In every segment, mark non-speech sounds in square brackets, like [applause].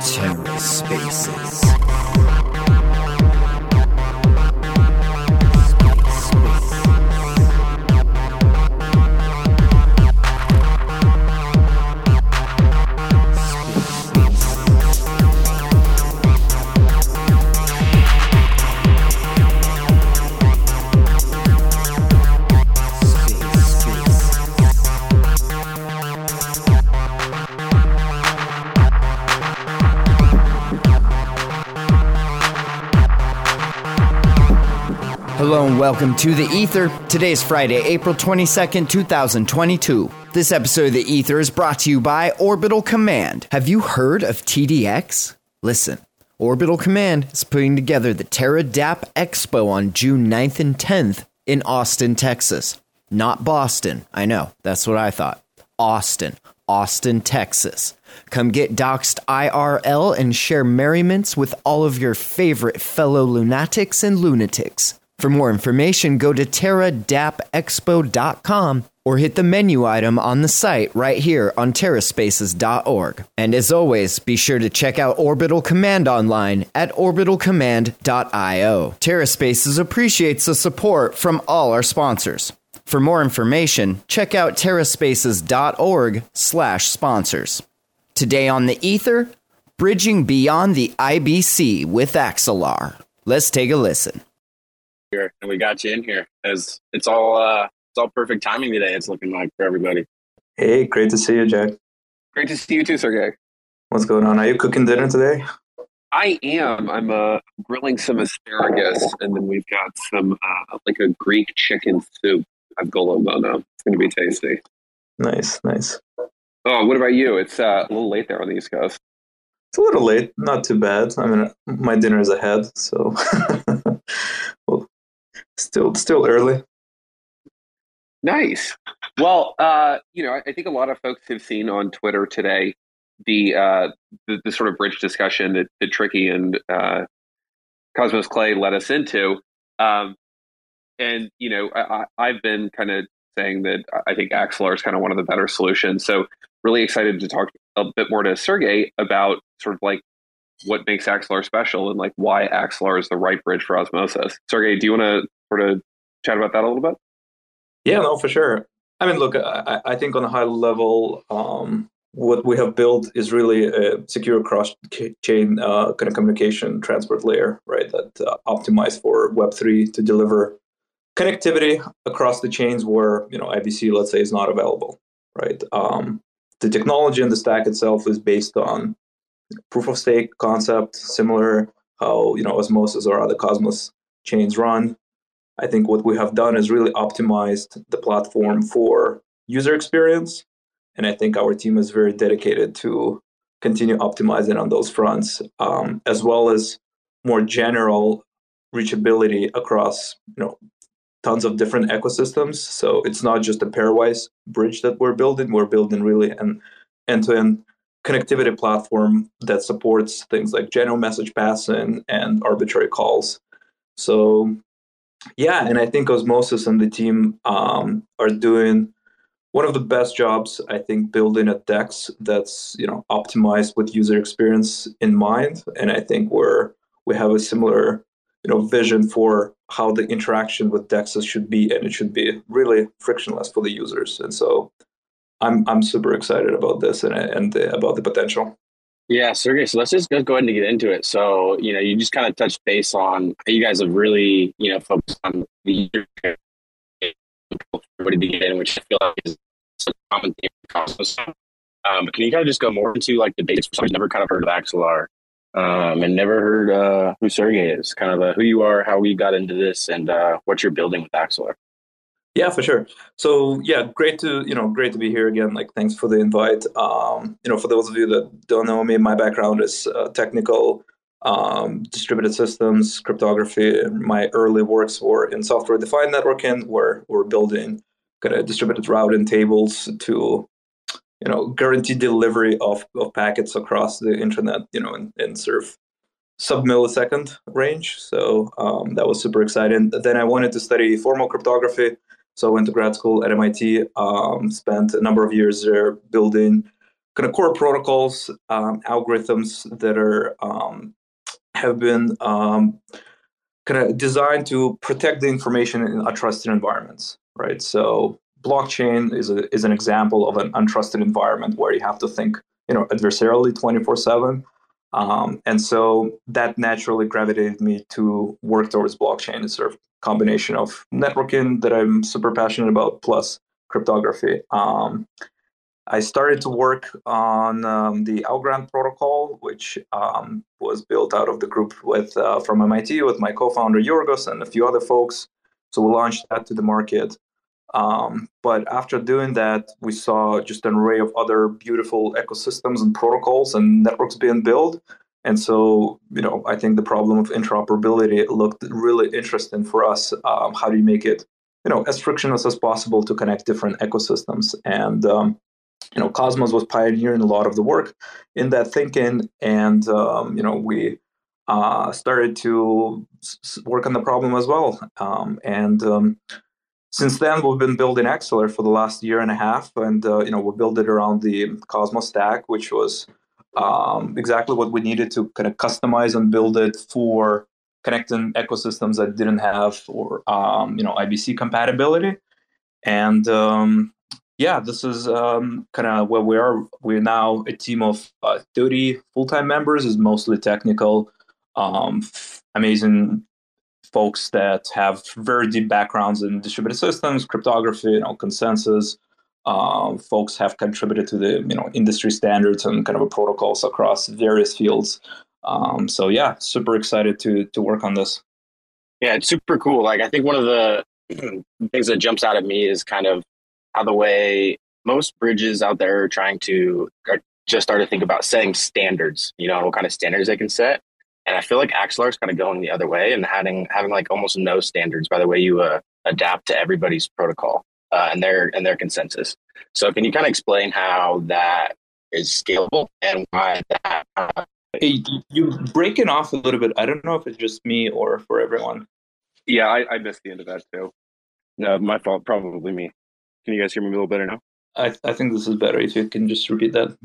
TerraSpaces. Hello welcome to The Ether. Today is Friday, April 22nd, 2022. This episode of The Ether is brought to you by Orbital Command. Have you heard of TDX? Listen, Orbital Command is putting together the Terra DApp Expo on June 9th and 10th in Austin, Texas. Not Boston. I know, that's what I thought. Austin. Austin, Texas. Come get doxed IRL and share merriments with all of your favorite fellow lunatics and lunatics. For more information, go to terradapexpo.com or hit the menu item on the site right here on terraspaces.org. And as always, be sure to check out Orbital Command online at orbitalcommand.io. TerraSpaces appreciates the support from all our sponsors. For more information, check out terraspaces.org slash sponsors. Today on the Ether, Bridging Beyond the IBC with Axelar. Let's take a listen here, and we got you in here. As it's all uh, it's all perfect timing today. It's looking like for everybody. Hey, great to see you, Jack. Great to see you too, Sergey. What's going on? Are you cooking dinner today? I am. I'm uh, grilling some asparagus, and then we've got some uh, like a Greek chicken soup avgolemono. It's going to be tasty. Nice, nice. Oh, what about you? It's uh, a little late there on the East Coast. It's a little late, not too bad. I mean, my dinner is ahead, so [laughs] well, still still early. Nice. Well, uh, you know, I think a lot of folks have seen on Twitter today the uh, the, the sort of bridge discussion that, that Tricky and uh, Cosmo Clay led us into. Um, and you know, I, I've been kind of saying that I think Axelar is kind of one of the better solutions. So, really excited to talk a bit more to Sergey about sort of like what makes Axelar special and like why Axelar is the right bridge for osmosis. Sergey, do you want to of chat about that a little bit? Yeah, no, for sure. I mean, look, I, I think on a high level, um, what we have built is really a secure cross-chain uh, kind of communication transport layer, right? That uh, optimized for Web3 to deliver connectivity across the chains where you know IBC, let's say, is not available, right? Um, the technology and the stack itself is based on proof of stake concept, similar how you know Osmosis or other Cosmos chains run. I think what we have done is really optimized the platform for user experience, and I think our team is very dedicated to continue optimizing on those fronts, um, as well as more general reachability across you know tons of different ecosystems. So it's not just a pairwise bridge that we're building. We're building really an end-to-end connectivity platform that supports things like general message passing and arbitrary calls. So, yeah, and I think Osmosis and the team um, are doing one of the best jobs. I think building a DEX that's you know optimized with user experience in mind, and I think we're we have a similar you know vision for how the interaction with dexes should be and it should be really frictionless for the users and so i'm i'm super excited about this and and about the potential yeah sergey so let's just go ahead and get into it. So you know you just kind of touched base on you guys have really you know focused on the user everybody to get in which i feel like is a common thing um, can you kind of just go more into like the basics? Who's never kind of heard of axelar um, and never heard uh, who Sergey is, kind of uh, who you are, how we got into this, and uh, what you're building with Axelar. Yeah, for sure. So yeah, great to you know great to be here again. Like thanks for the invite. Um, you know, for those of you that don't know me, my background is uh, technical, um, distributed systems, cryptography. My early works were in software defined networking, where we're building kind of distributed routing tables to you know guaranteed delivery of, of packets across the internet you know in, in sort of sub millisecond range so um, that was super exciting then i wanted to study formal cryptography So I went to grad school at MIT, um, spent a number of years there building kind of core protocols, um, algorithms that are um, have been um, kind of designed to protect the information in untrusted environments, right? So blockchain is a, is an example of an untrusted environment where you have to think, you know, adversarially twenty four seven. Um, and so that naturally gravitated me to work towards blockchain. It's sort of combination of networking that I'm super passionate about plus cryptography. Um, I started to work on um, the Algorand protocol, which um, was built out of the group with uh, from MIT with my co-founder Yorgos and a few other folks. So we launched that to the market. Um, but after doing that, we saw just an array of other beautiful ecosystems and protocols and networks being built. And so, you know, I think the problem of interoperability looked really interesting for us. Um, how do you make it, you know, as frictionless as possible to connect different ecosystems? And um, you know, Cosmos was pioneering a lot of the work in that thinking, and um, you know, we uh, started to s- work on the problem as well. Um, and um, since then, we've been building Axelar for the last year and a half, and uh, you know, we built it around the Cosmos stack, which was um, exactly what we needed to kind of customize and build it for connecting ecosystems that didn't have or um, you know IBC compatibility. And um, yeah, this is um, kind of where we are. We're now a team of uh, 30 full time members, is mostly technical, um, amazing folks that have very deep backgrounds in distributed systems, cryptography, you know, consensus. Um, folks have contributed to the you know industry standards and kind of protocols across various fields. Um, so yeah, super excited to to work on this. Yeah, it's super cool. Like I think one of the [clears throat] things that jumps out at me is kind of how the way most bridges out there are trying to just start to think about setting standards, you know, what kind of standards they can set. And I feel like Axelar is kind of going the other way and having having like almost no standards by the way you uh, adapt to everybody's protocol uh, and their and their consensus. So can you kind of explain how that is scalable and why that? Uh, hey, you breaking off a little bit. I don't know if it's just me or for everyone. Yeah, I, I missed the end of that too. No, my fault. Probably me. Can you guys hear me a little better now? I, I think this is better if you can just repeat that.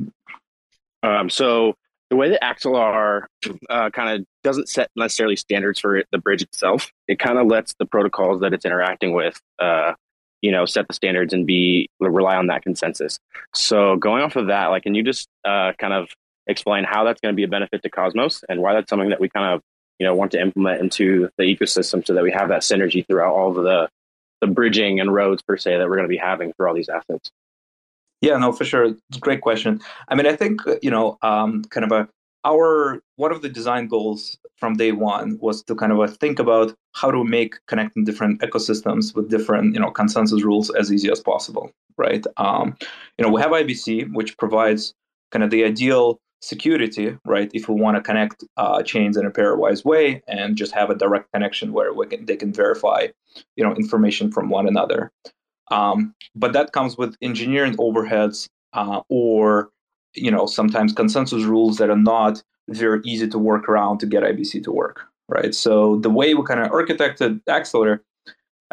Um, so the way that Axelar uh, kind of doesn't set necessarily standards for it, the bridge itself, it kind of lets the protocols that it's interacting with, uh, you know, set the standards and be rely on that consensus. So going off of that, like, can you just uh, kind of explain how that's going to be a benefit to Cosmos and why that's something that we kind of you know want to implement into the ecosystem so that we have that synergy throughout all of the the bridging and roads per se that we're going to be having for all these assets? Yeah, no, for sure. It's a great question. I mean, I think you know, um, kind of a our one of the design goals from day one was to kind of uh, think about how to make connecting different ecosystems with different you know consensus rules as easy as possible, right? Um, you know, we have IBC, which provides kind of the ideal security, right? If we want to connect uh, chains in a pairwise way and just have a direct connection where we can, they can verify, you know, information from one another. Um, but that comes with engineering overheads uh, or, you know, sometimes consensus rules that are not very easy to work around to get IBC to work, right? So the way we kind of architected Axelar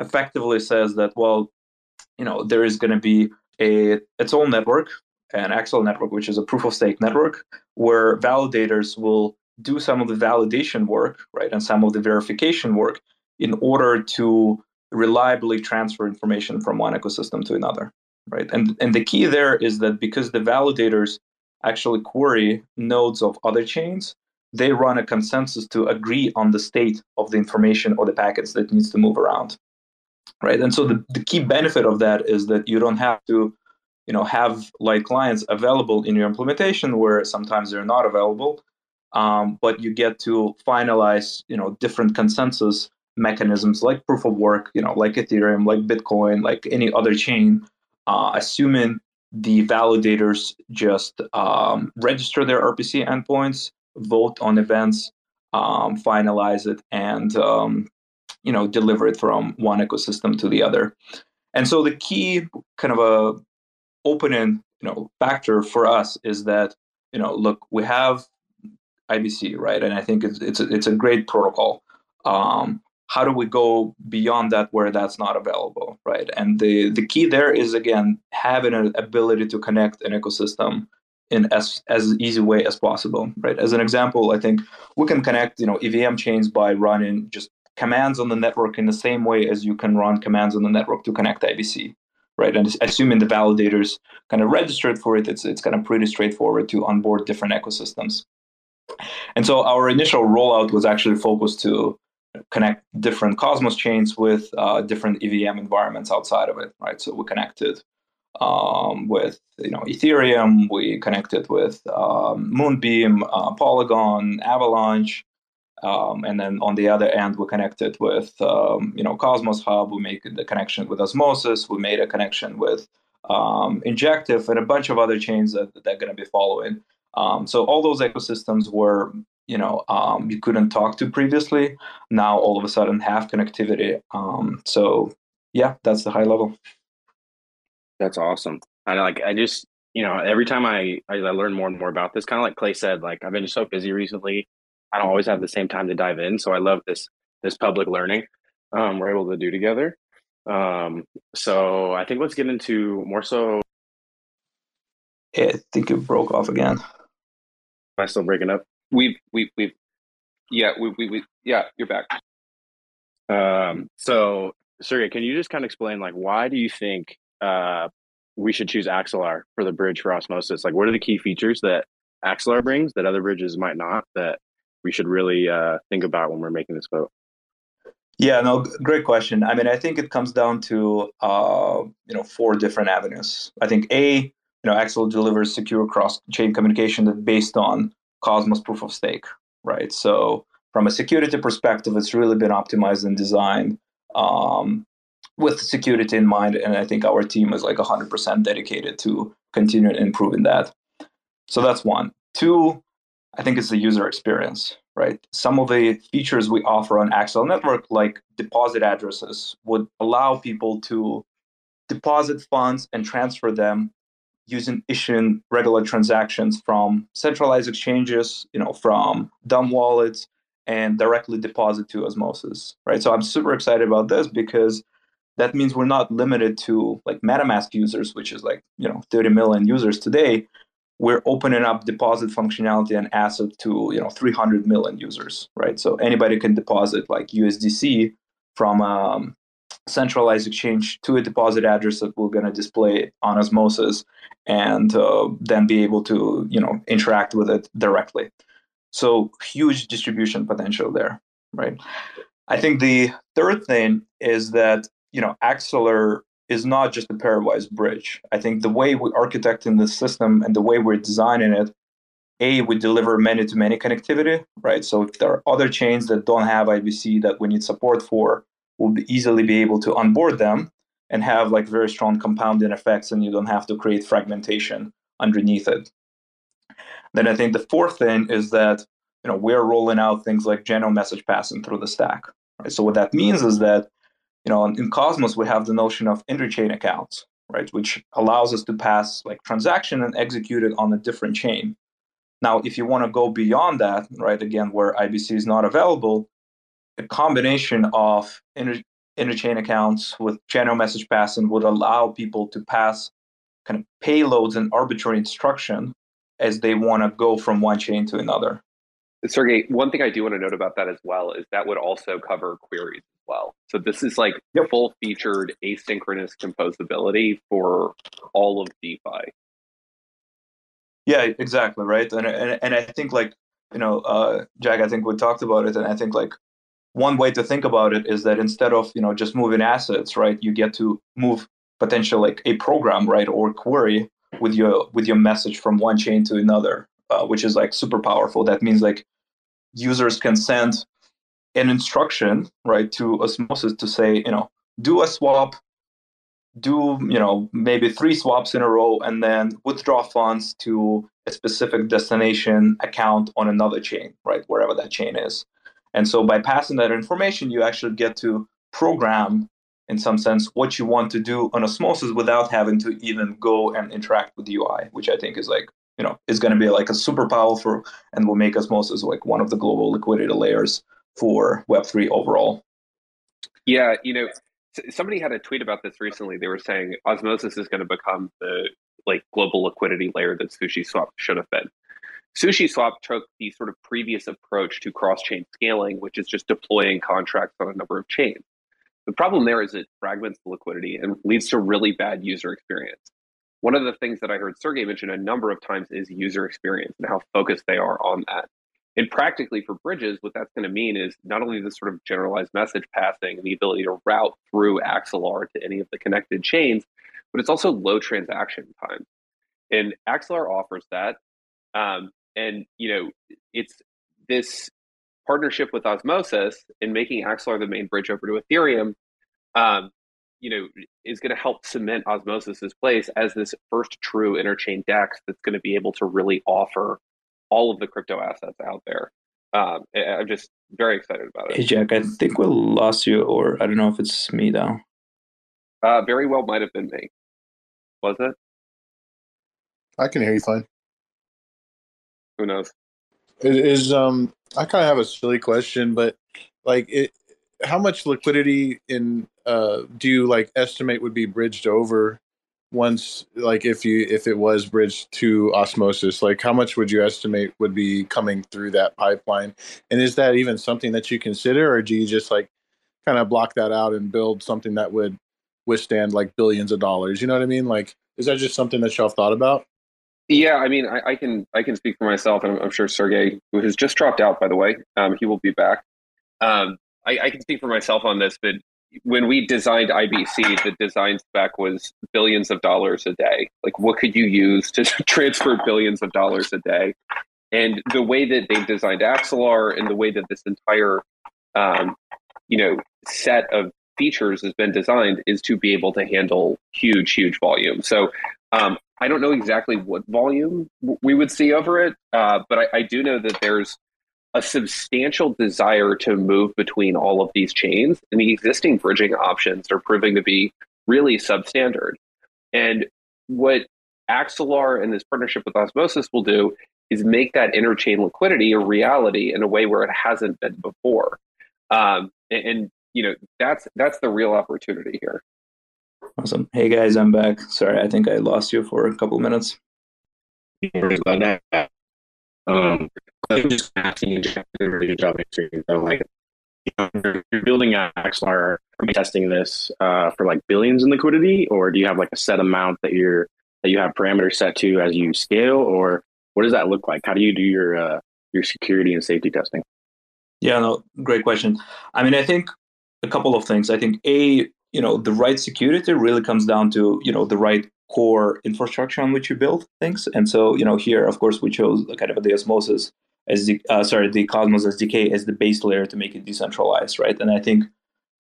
effectively says that, well, you know, there is going to be a its own network an Axelar network, which is a proof of stake network, where validators will do some of the validation work, right, and some of the verification work in order to reliably transfer information from one ecosystem to another, right? And and the key there is that because the validators actually query nodes of other chains, they run a consensus to agree on the state of the information or the packets that needs to move around, right? And so the, the key benefit of that is that you don't have to you know have light clients available in your implementation where sometimes they're not available um, but you get to finalize you know different consensus mechanisms like proof of work you know like ethereum like bitcoin like any other chain uh, assuming the validators just um, register their rpc endpoints vote on events um, finalize it and um, you know deliver it from one ecosystem to the other. And so the key kind of a opening you know factor for us is that you know look we have IBC right? And I think it's it's a, it's a great protocol. Um, how do we go beyond that where that's not available, right? And the the key there is again having an ability to connect an ecosystem in as as easy way as possible, right? As an example, I think we can connect you know EVM chains by running just commands on the network in the same way as you can run commands on the network to connect IBC, right? And assuming the validators kind of registered for it, it's it's kind of pretty straightforward to onboard different ecosystems. And so our initial rollout was actually focused to connect different Cosmos chains with uh, different EVM environments outside of it, right? So we connected um, with you know Ethereum, we connected with um, Moonbeam, uh, Polygon, Avalanche, um, and then on the other end we connected with um, you know Cosmos Hub. We made the connection with Osmosis. We made a connection with um, Injective and a bunch of other chains that they're going to be following. Um, so all those ecosystems were you know um, you couldn't talk to previously. Now all of a sudden have connectivity. Um, so yeah that's the high level. That's awesome. I like i just you know every time I, I i learn more and more about this kind of like clay said like i've been so busy recently i don't always have the same time to dive in so i love this this public learning um, we're able to do together. Um, so i think let's get into more so i think it broke off again. Am i still breaking up We've we've we've yeah we we, we yeah you're back. Um. So Sergey, can you just kind of explain like why do you think uh we should choose Axelar for the bridge for osmosis? Like, what are the key features that Axelar brings that other bridges might not that we should really uh, think about when we're making this vote? Yeah, no, great question. I mean, I think it comes down to uh, you know four different avenues. I think a you know Axelar delivers secure cross-chain communication that based on Cosmos proof of stake, right? So from a security perspective, it's really been optimized and designed um, with security in mind. And I think our team is like 100% dedicated to continuing improving that. So that's one. Two, I think it's the user experience, right? Some of the features we offer on Axelar Network, like deposit addresses, would allow people to deposit funds and transfer them using issuing regular transactions from centralized exchanges, you know, from dumb wallets and directly deposit to Osmosis, right? So I'm super excited about this because that means we're not limited to like MetaMask users, which is like, you know, 30 million users today. We're opening up deposit functionality and asset to, you know, 300 million users, right? So anybody can deposit like USDC from um, centralized exchange to a deposit address that we're going to display on Osmosis, and uh, then be able to you know interact with it directly. So huge distribution potential there, right? I think the third thing is that you know Axelar is not just a pairwise bridge. I think the way we architecting the system and the way we're designing it, a we deliver many-to-many connectivity, right? So if there are other chains that don't have IBC that we need support for, will be easily be able to onboard them and have like very strong compounding effects and you don't have to create fragmentation underneath it. Then i think the fourth thing is that you know we're rolling out things like general message passing through the stack right? So what that means is that you know in cosmos we have the notion of interchain accounts right? Which allows us to pass like transaction and execute it on a different chain. Now if you want to go beyond that right again where ibc is not available a combination of inter- interchain accounts with general message passing would allow people to pass kind of payloads and arbitrary instruction as they want to go from one chain to another. Sergey, one thing I do want to note about that as well is that would also cover queries as well. So this is like yep. full featured asynchronous composability for all of DeFi. Yeah, exactly, right. And and, and I think like you know, uh, Jack, I think we talked about it, and I think like one way to think about it is that instead of you know just moving assets right you get to move potentially like a program right or query with your with your message from one chain to another uh, which is like super powerful. That means like users can send an instruction right to osmosis to say you know do a swap do you know maybe three swaps in a row and then withdraw funds to a specific destination account on another chain right wherever that chain is and so by passing that information, you actually get to program, in some sense, what you want to do on Osmosis without having to even go and interact with the UI, which I think is like, you know, is going to be like a super powerful and will make Osmosis like one of the global liquidity layers for Web3 overall. Yeah, you know, somebody had a tweet about this recently. They were saying Osmosis is going to become the like global liquidity layer that Sushi Swap should have been. Sushi Swap took the sort of previous approach to cross-chain scaling, which is just deploying contracts on a number of chains. The problem there is it fragments the liquidity and leads to really bad user experience. One of the things that I heard Sergey mention a number of times is user experience and how focused they are on that. And practically for bridges, what that's going to mean is not only the sort of generalized message passing and the ability to route through Axelar to any of the connected chains, but it's also low transaction time. And Axelar offers that. Um, and, you know, it's this partnership with Osmosis and making Axelar the main bridge over to Ethereum, um, you know, is going to help cement Osmosis's place as this first true interchain DEX that's going to be able to really offer all of the crypto assets out there. Um, I'm just very excited about it. Hey, Jack, I think we lost you, or I don't know if it's me though. Uh, very well might have been me. Was it? I can hear you fine. Who knows? It is um I kind of have a silly question, but like it how much liquidity in uh do you like estimate would be bridged over once like if you if it was bridged to osmosis? Like how much would you estimate would be coming through that pipeline? And is that even something that you consider or do you just like kind of block that out and build something that would withstand like billions of dollars? You know what i mean? Like is that just something that y'all thought about yeah i mean i, I can i can speak for myself and I'm, I'm, sure sergey who has just dropped out by the way um, he will be back um, I, I can speak for myself on this but when we designed IBC, the design spec was billions of dollars a day. Like, what could you use to [laughs] transfer billions of dollars a day? And the way that they designed Axelar and the way that this entire, um, you know, set of features has been designed is to be able to handle huge, huge volume. So um, I don't know exactly what volume we would see over it, uh, but I, I do know that there's a substantial desire to move between all of these chains, and the existing bridging options are proving to be really substandard. And what Axelar and this partnership with Osmosis will do is make that interchain liquidity a reality in a way where it hasn't been before. Um, and, and you know that's that's the real opportunity here. Awesome. Hey guys, I'm back. Sorry, I think I lost you for a couple minutes. Um, I'm just asking you to do good job answering. So, like, you know, you're building Axelar, are you testing this uh, for like billions in liquidity, or do you have like a set amount that you're that you have parameters set to as you scale, or what does that look like? How do you do your uh, your security and safety testing? Yeah, no, great question. I mean, I think a couple of things. I think a you know the right security really comes down to you know the right core infrastructure on which you build things. And so, you know, here, of course, we chose kind of the osmosis as the uh, sorry, the Cosmos SDK as the base layer to make it decentralized, right? And I think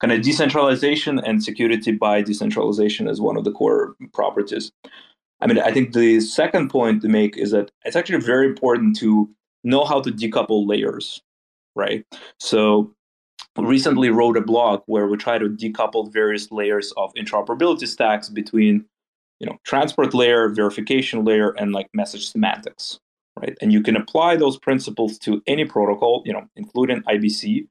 kind of decentralization and security by decentralization is one of the core properties. I mean, I think the second point to make is that it's actually very important to know how to decouple layers, right? So recently wrote a blog where we try to decouple various layers of interoperability stacks between you know transport layer verification layer and like message semantics right? And you can apply those principles to any protocol you know including ibc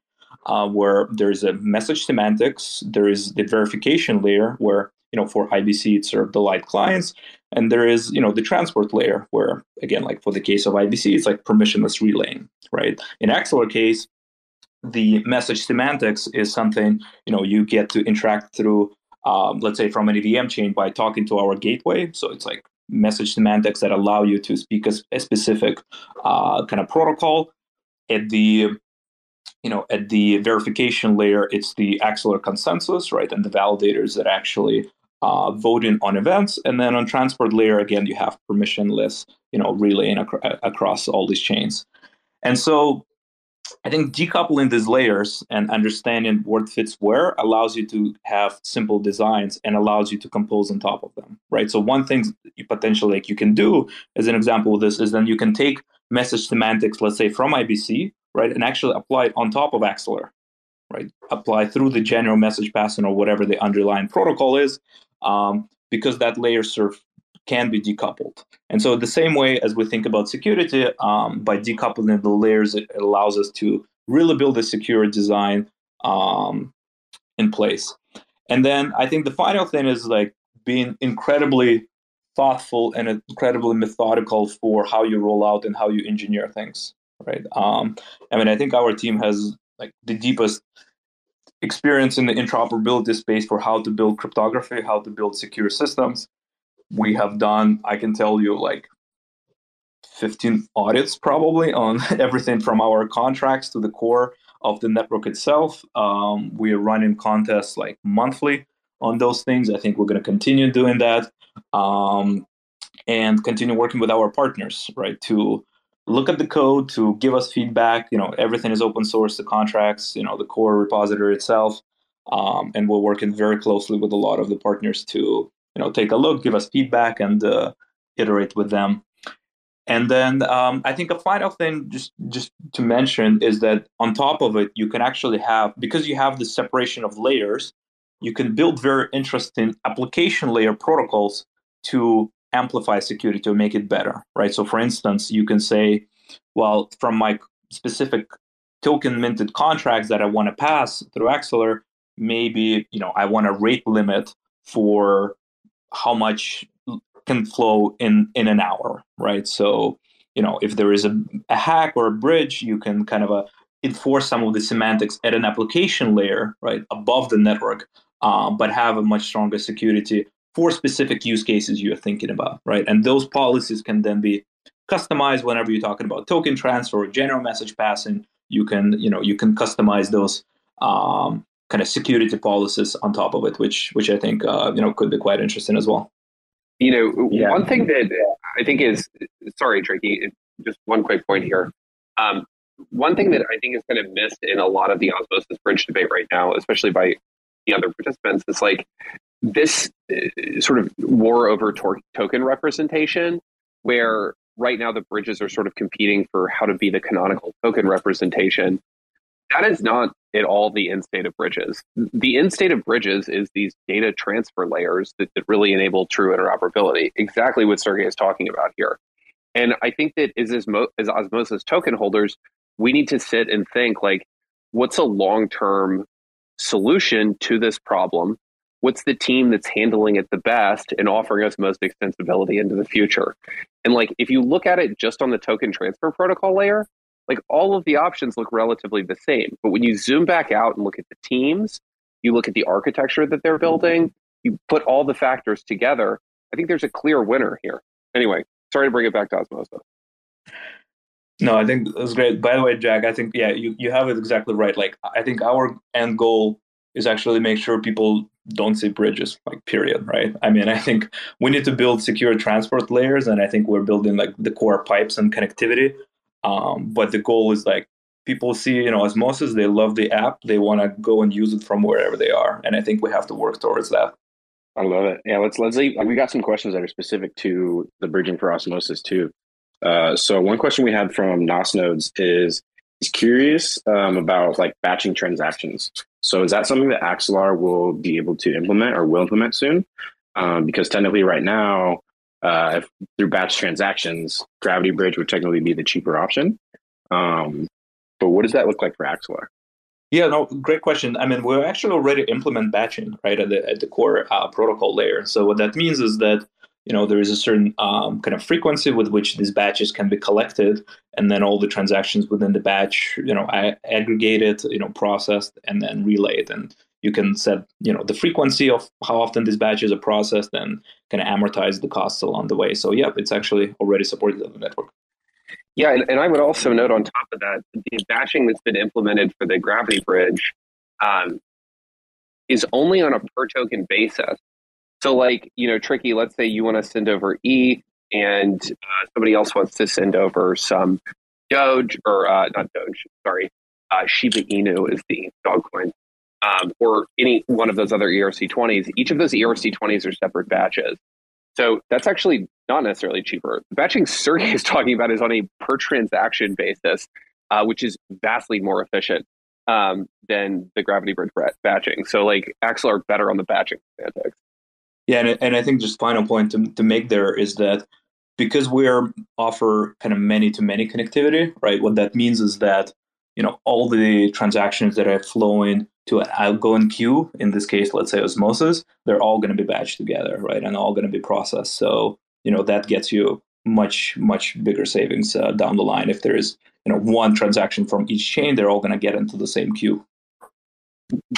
uh, where there's a message semantics there is the verification layer where you know for ibc it's served the light clients and there is you know the transport layer where again like for the case of ibc it's like permissionless relaying right? In axelar case the message semantics is something you know you get to interact through um, let's say from an EVM chain by talking to our gateway. So it's like message semantics that allow you to speak a, a specific uh, kind of protocol. At the you know at the verification layer, it's the Axelar consensus, right, and the validators that actually uh, voting on events. And then on transport layer, again, you have permissionless, you know, relaying ac- across all these chains. And so I think decoupling these layers and understanding what fits where allows you to have simple designs and allows you to compose on top of them, right? So one thing you potentially like you can do as an example of this is then you can take message semantics, let's say from IBC, right, and actually apply it on top of Axelar, right? Apply through the general message passing or whatever the underlying protocol is, um, because that layer serve can be decoupled. And so, the same way as we think about security, um, by decoupling the layers, it allows us to really build a secure design um, in place. And then I think the final thing is like being incredibly thoughtful and incredibly methodical for how you roll out and how you engineer things. Right. Um, I mean, I think our team has like the deepest experience in the interoperability space for how to build cryptography, how to build secure systems. We have done, I can tell you, like 15 audits probably on [laughs] everything from our contracts to the core of the network itself. Um, we are running contests like monthly on those things. I think we're going to continue doing that um, and continue working with our partners, right, to look at the code, to give us feedback. You know, everything is open source, the contracts, you know, the core repository itself. Um, and we're working very closely with a lot of the partners to, you know, take a look, give us feedback, and uh, iterate with them. And then um, I think a final thing, just just to mention, is that on top of it, you can actually have because you have the separation of layers, you can build very interesting application layer protocols to amplify security to make it better, right? So, for instance, you can say, well, from my specific token minted contracts that I want to pass through Axelar, maybe you know I want a rate limit for how much can flow in in an hour, right? So you know if there is a, a hack or a bridge, you can kind of uh, enforce some of the semantics at an application layer, right, above the network, um, but have a much stronger security for specific use cases you're thinking about, right? And those policies can then be customized whenever you're talking about token transfer or general message passing. You can, you know, you can customize those um, kind of security policies on top of it, which which I think uh, you know could be quite interesting as well. You know, yeah. one thing that I think is sorry, Tricky, just one quick point here. Um, one thing that I think is kind of missed in a lot of the osmosis bridge debate right now, especially by the other participants, is like this uh, sort of war over tor- token representation, where right now the bridges are sort of competing for how to be the canonical token representation. That is not at all the end state of bridges. The end state of bridges is these data transfer layers that, that really enable true interoperability. Exactly what Sergey is talking about here. And I think that as, as, Osmosis token holders, we need to sit and think like, what's a long term solution to this problem? What's the team that's handling it the best and offering us most extensibility into the future? And like, if you look at it just on the token transfer protocol layer, like all of the options look relatively the same. But when you zoom back out and look at the teams, you look at the architecture that they're building, you put all the factors together, I think there's a clear winner here. Anyway, sorry to bring it back to Osmosis. No, I think that's great. By the way, Jack, I think yeah, you, you have it exactly right. Like I think our end goal is actually make sure people don't see bridges, like period, right? I mean, I think we need to build secure transport layers, and I think we're building like the core pipes and connectivity. Um, but the goal is like people see, you know, Osmosis, they love the app, they want to go and use it from wherever they are, and I think we have to work towards that. I love it. Yeah, let's let's leave. We got some questions that are specific to the bridging for Osmosis too. Uh, so one question we had from Nos Nodes is he's curious um, about like batching transactions. So is that something that Axelar will be able to implement or will implement soon? Um, because technically, right now, uh, if through batch transactions, Gravity Bridge would technically be the cheaper option. Um, but what does that look like for Axelar? Yeah, no, great question. I mean, we're actually already implement batching right at the at the core uh, protocol layer. So what that means is that you know there is a certain um, kind of frequency with which these batches can be collected, and then all the transactions within the batch, you know, aggregated, you know, processed, and then relayed. And you can set you know the frequency of how often these batches are processed and kind of amortize the costs along the way. So yeah it's actually already supported on the network. Yeah and, and i would also note on top of that the batching that's been implemented for the gravity bridge um, is only on a per token basis. So like you know tricky let's say you want to send over e and uh, somebody else wants to send over some doge or uh, not doge sorry uh, shiba inu is the dog coin um, or any one of those other ERC20s, each of those ERC20s are separate batches. So that's actually not necessarily cheaper. The batching Sergey is talking about is on a per transaction basis, uh, which is vastly more efficient um, than the Gravity Bridge batching. So like Axelar better on the batching semantics. Yeah, and, and I think just final point to, to make there is that because we're offer kind of many to many connectivity, right? What that means is that you know all the transactions that are flowing to an outgoing queue in this case let's say osmosis they're all going to be batched together right and all going to be processed so you know that gets you much much bigger savings uh, down the line if there is you know one transaction from each chain they're all going to get into the same queue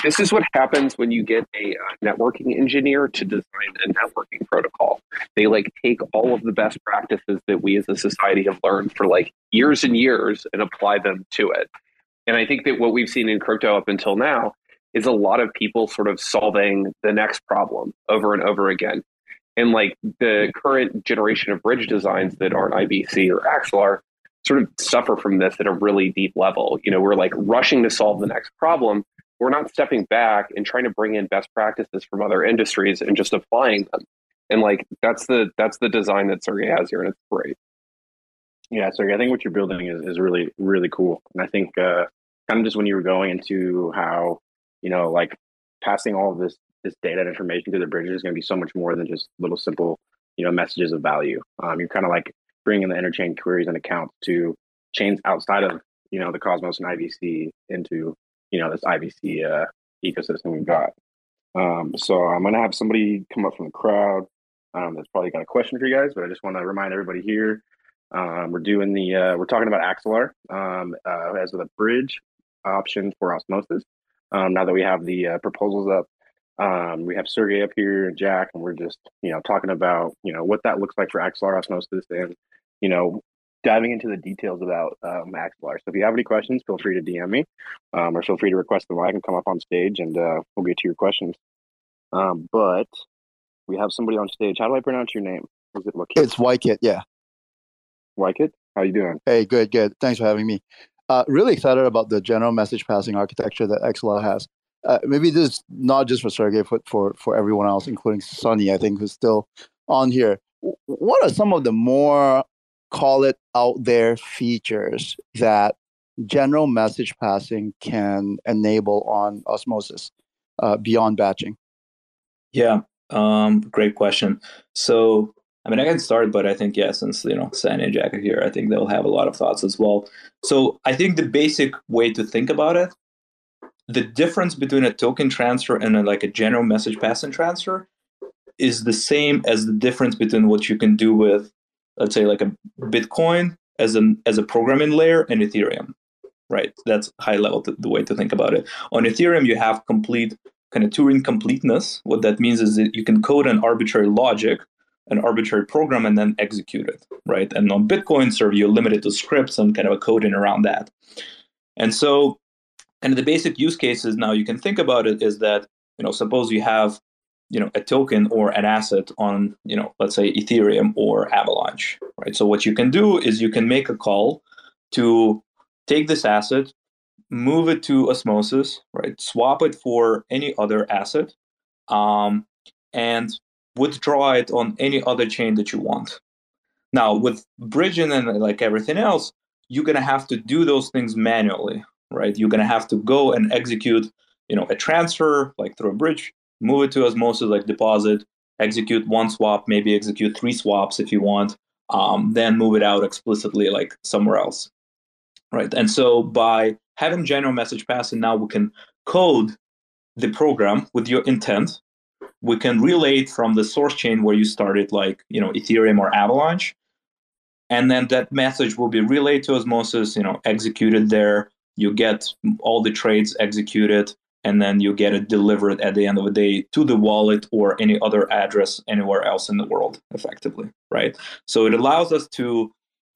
this is what happens when you get a uh, networking engineer to design a networking protocol. They like take all of the best practices that we as a society have learned for like years and years and apply them to it. And I think that what we've seen in crypto up until now is a lot of people sort of solving the next problem over and over again. And like the current generation of bridge designs that aren't IBC or Axelar sort of suffer from this at a really deep level. You know, we're like rushing to solve the next problem we're not stepping back and trying to bring in best practices from other industries and just applying them. And like that's the that's the design that Sergey has here, and it's great. Yeah, so I think what you're building is, is really really cool, and I think uh, kind of just when you were going into how you know like passing all this this data and information through the bridges is going to be so much more than just little simple you know messages of value. Um, you're kind of like bringing the interchain queries and accounts to chains outside of you know the Cosmos and IBC into you know this IBC uh, ecosystem we've got. Um, so I'm gonna have somebody come up from the crowd um, that's probably got a question for you guys, but I just want to remind everybody here um, we're doing the uh, we're talking about Axelar um, uh, as a bridge option for osmosis. Um, now that we have the uh, proposals up, um, we have Sergey up here and Jack, and we're just you know talking about you know what that looks like for Axelar osmosis and you know diving into the details about um, Axelar. So if you have any questions, feel free to DM me um, or feel free to request them. I can come up on stage and uh, we'll get to your questions. Um, but we have somebody on stage. How do I pronounce your name? Is it Wakit? It's Wykit, yeah. Wykit, how are you doing? Hey, good, good. Thanks for having me. Uh, really excited about the general message passing architecture that Axelar has. Uh, maybe this is not just for Sergey, but for, for everyone else, including Sunny, I think, who's still on here. What are some of the more call it out there features that general message passing can enable on osmosis uh, beyond batching yeah um, great question so i mean i can start but i think yeah since you know San and jack are here i think they'll have a lot of thoughts as well so i think the basic way to think about it the difference between a token transfer and a, like a general message passing transfer is the same as the difference between what you can do with let's say like a Bitcoin as an as a programming layer and Ethereum, right? That's high level to, the way to think about it. On Ethereum, you have complete kind of Turing completeness. What that means is that you can code an arbitrary logic, an arbitrary program, and then execute it, right? And on Bitcoin server, you're limited to scripts and kind of a coding around that. And so, kind of the basic use cases now you can think about it is that you know suppose you have you know a token or an asset on you know let's say ethereum or avalanche right so what you can do is you can make a call to take this asset move it to osmosis right swap it for any other asset um, and withdraw it on any other chain that you want now with bridging and like everything else you're going to have to do those things manually right you're going to have to go and execute you know a transfer like through a bridge move it to osmosis like deposit, execute one swap, maybe execute three swaps if you want, um, then move it out explicitly like somewhere else. Right. And so by having general message passing, now we can code the program with your intent. We can relay it from the source chain where you started, like you know Ethereum or Avalanche, and then that message will be relayed to Osmosis. You know, executed there. You get all the trades executed and then you get it delivered at the end of the day to the wallet or any other address anywhere else in the world effectively right so it allows us to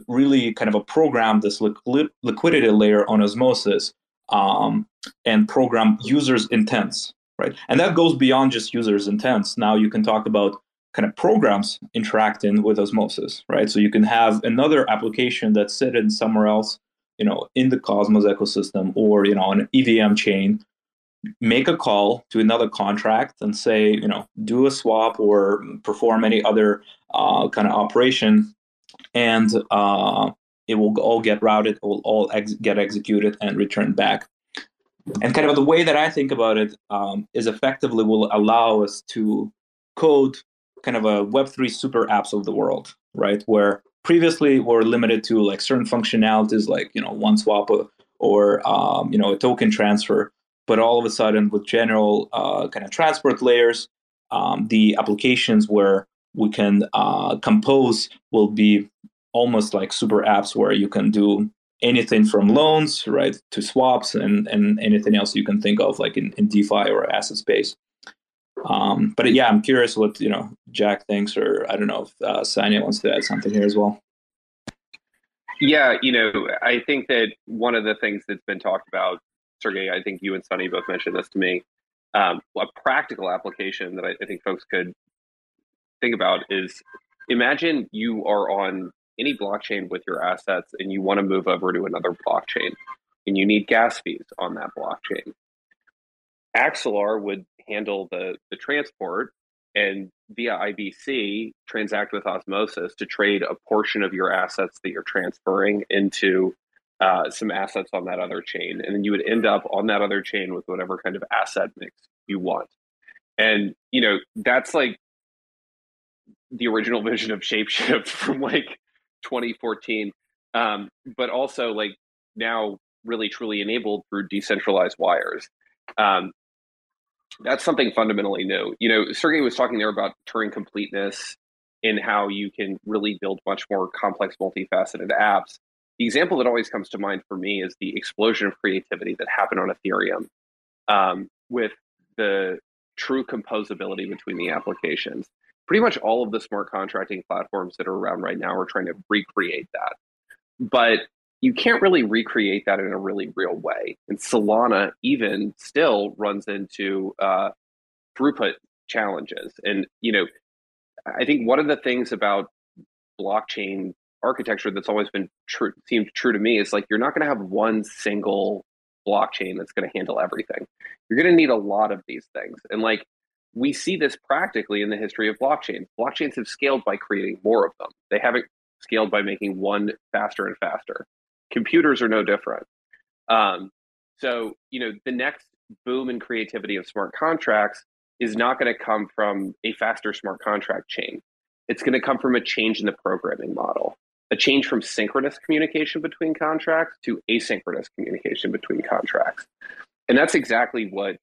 really kind of a program this liquid, liquidity layer on osmosis um, and program users intents right? And that goes beyond just users intents. Now you can talk about kind of programs interacting with osmosis right? So you can have another application that's sitting somewhere else you know in the cosmos ecosystem or you know on an evm chain. Make a call to another contract and say, you know, do a swap or perform any other uh, kind of operation, and uh, it will all get routed, it will all ex- get executed and returned back. And kind of the way that I think about it um, is effectively will allow us to code kind of a Web3 super apps of the world, right? Where previously we're limited to like certain functionalities like, you know, one swap or um, you know a token transfer. But all of a sudden, with general uh, kind of transport layers, um, the applications where we can uh, compose will be almost like super apps where you can do anything from loans right to swaps and and anything else you can think of like in, in defi or asset space. Um, but yeah i'm curious what you know jack thinks or i don't know if uh, Sunny wants to add something here as well. Yeah you know i think that one of the things that's been talked about sergey i think you and sunny both mentioned this to me um, a practical application that I, I think folks could think about is imagine you are on any blockchain with your assets and you want to move over to another blockchain and you need gas fees on that blockchain. Axelar would handle the, the transport and via IBC transact with Osmosis to trade a portion of your assets that you're transferring into uh, some assets on that other chain. And then you would end up on that other chain with whatever kind of asset mix you want. And, you know, that's like the original vision of Shapeshift [laughs] from like 2014, um, but also like now really truly enabled through decentralized wires. Um, that's something fundamentally new. You know, Sergey was talking there about Turing completeness and how you can really build much more complex, multifaceted apps. The example that always comes to mind for me is the explosion of creativity that happened on Ethereum um, with the true composability between the applications pretty much all of the smart contracting platforms that are around right now are trying to recreate that. But you can't really recreate that in a really real way. And Solana even still runs into uh, throughput challenges. And, you know, I think one of the things about blockchain architecture that's always been true, seemed true to me is like you're not going to have one single blockchain that's going to handle everything. You're going to need a lot of these things. And like we see this practically in the history of blockchains. Blockchains have scaled by creating more of them. They haven't scaled by making one faster and faster. Computers are no different. Um, so, you know, the next boom in creativity of smart contracts is not going to come from a faster smart contract chain. It's going to come from a change in the programming model, a change from synchronous communication between contracts to asynchronous communication between contracts. And that's exactly what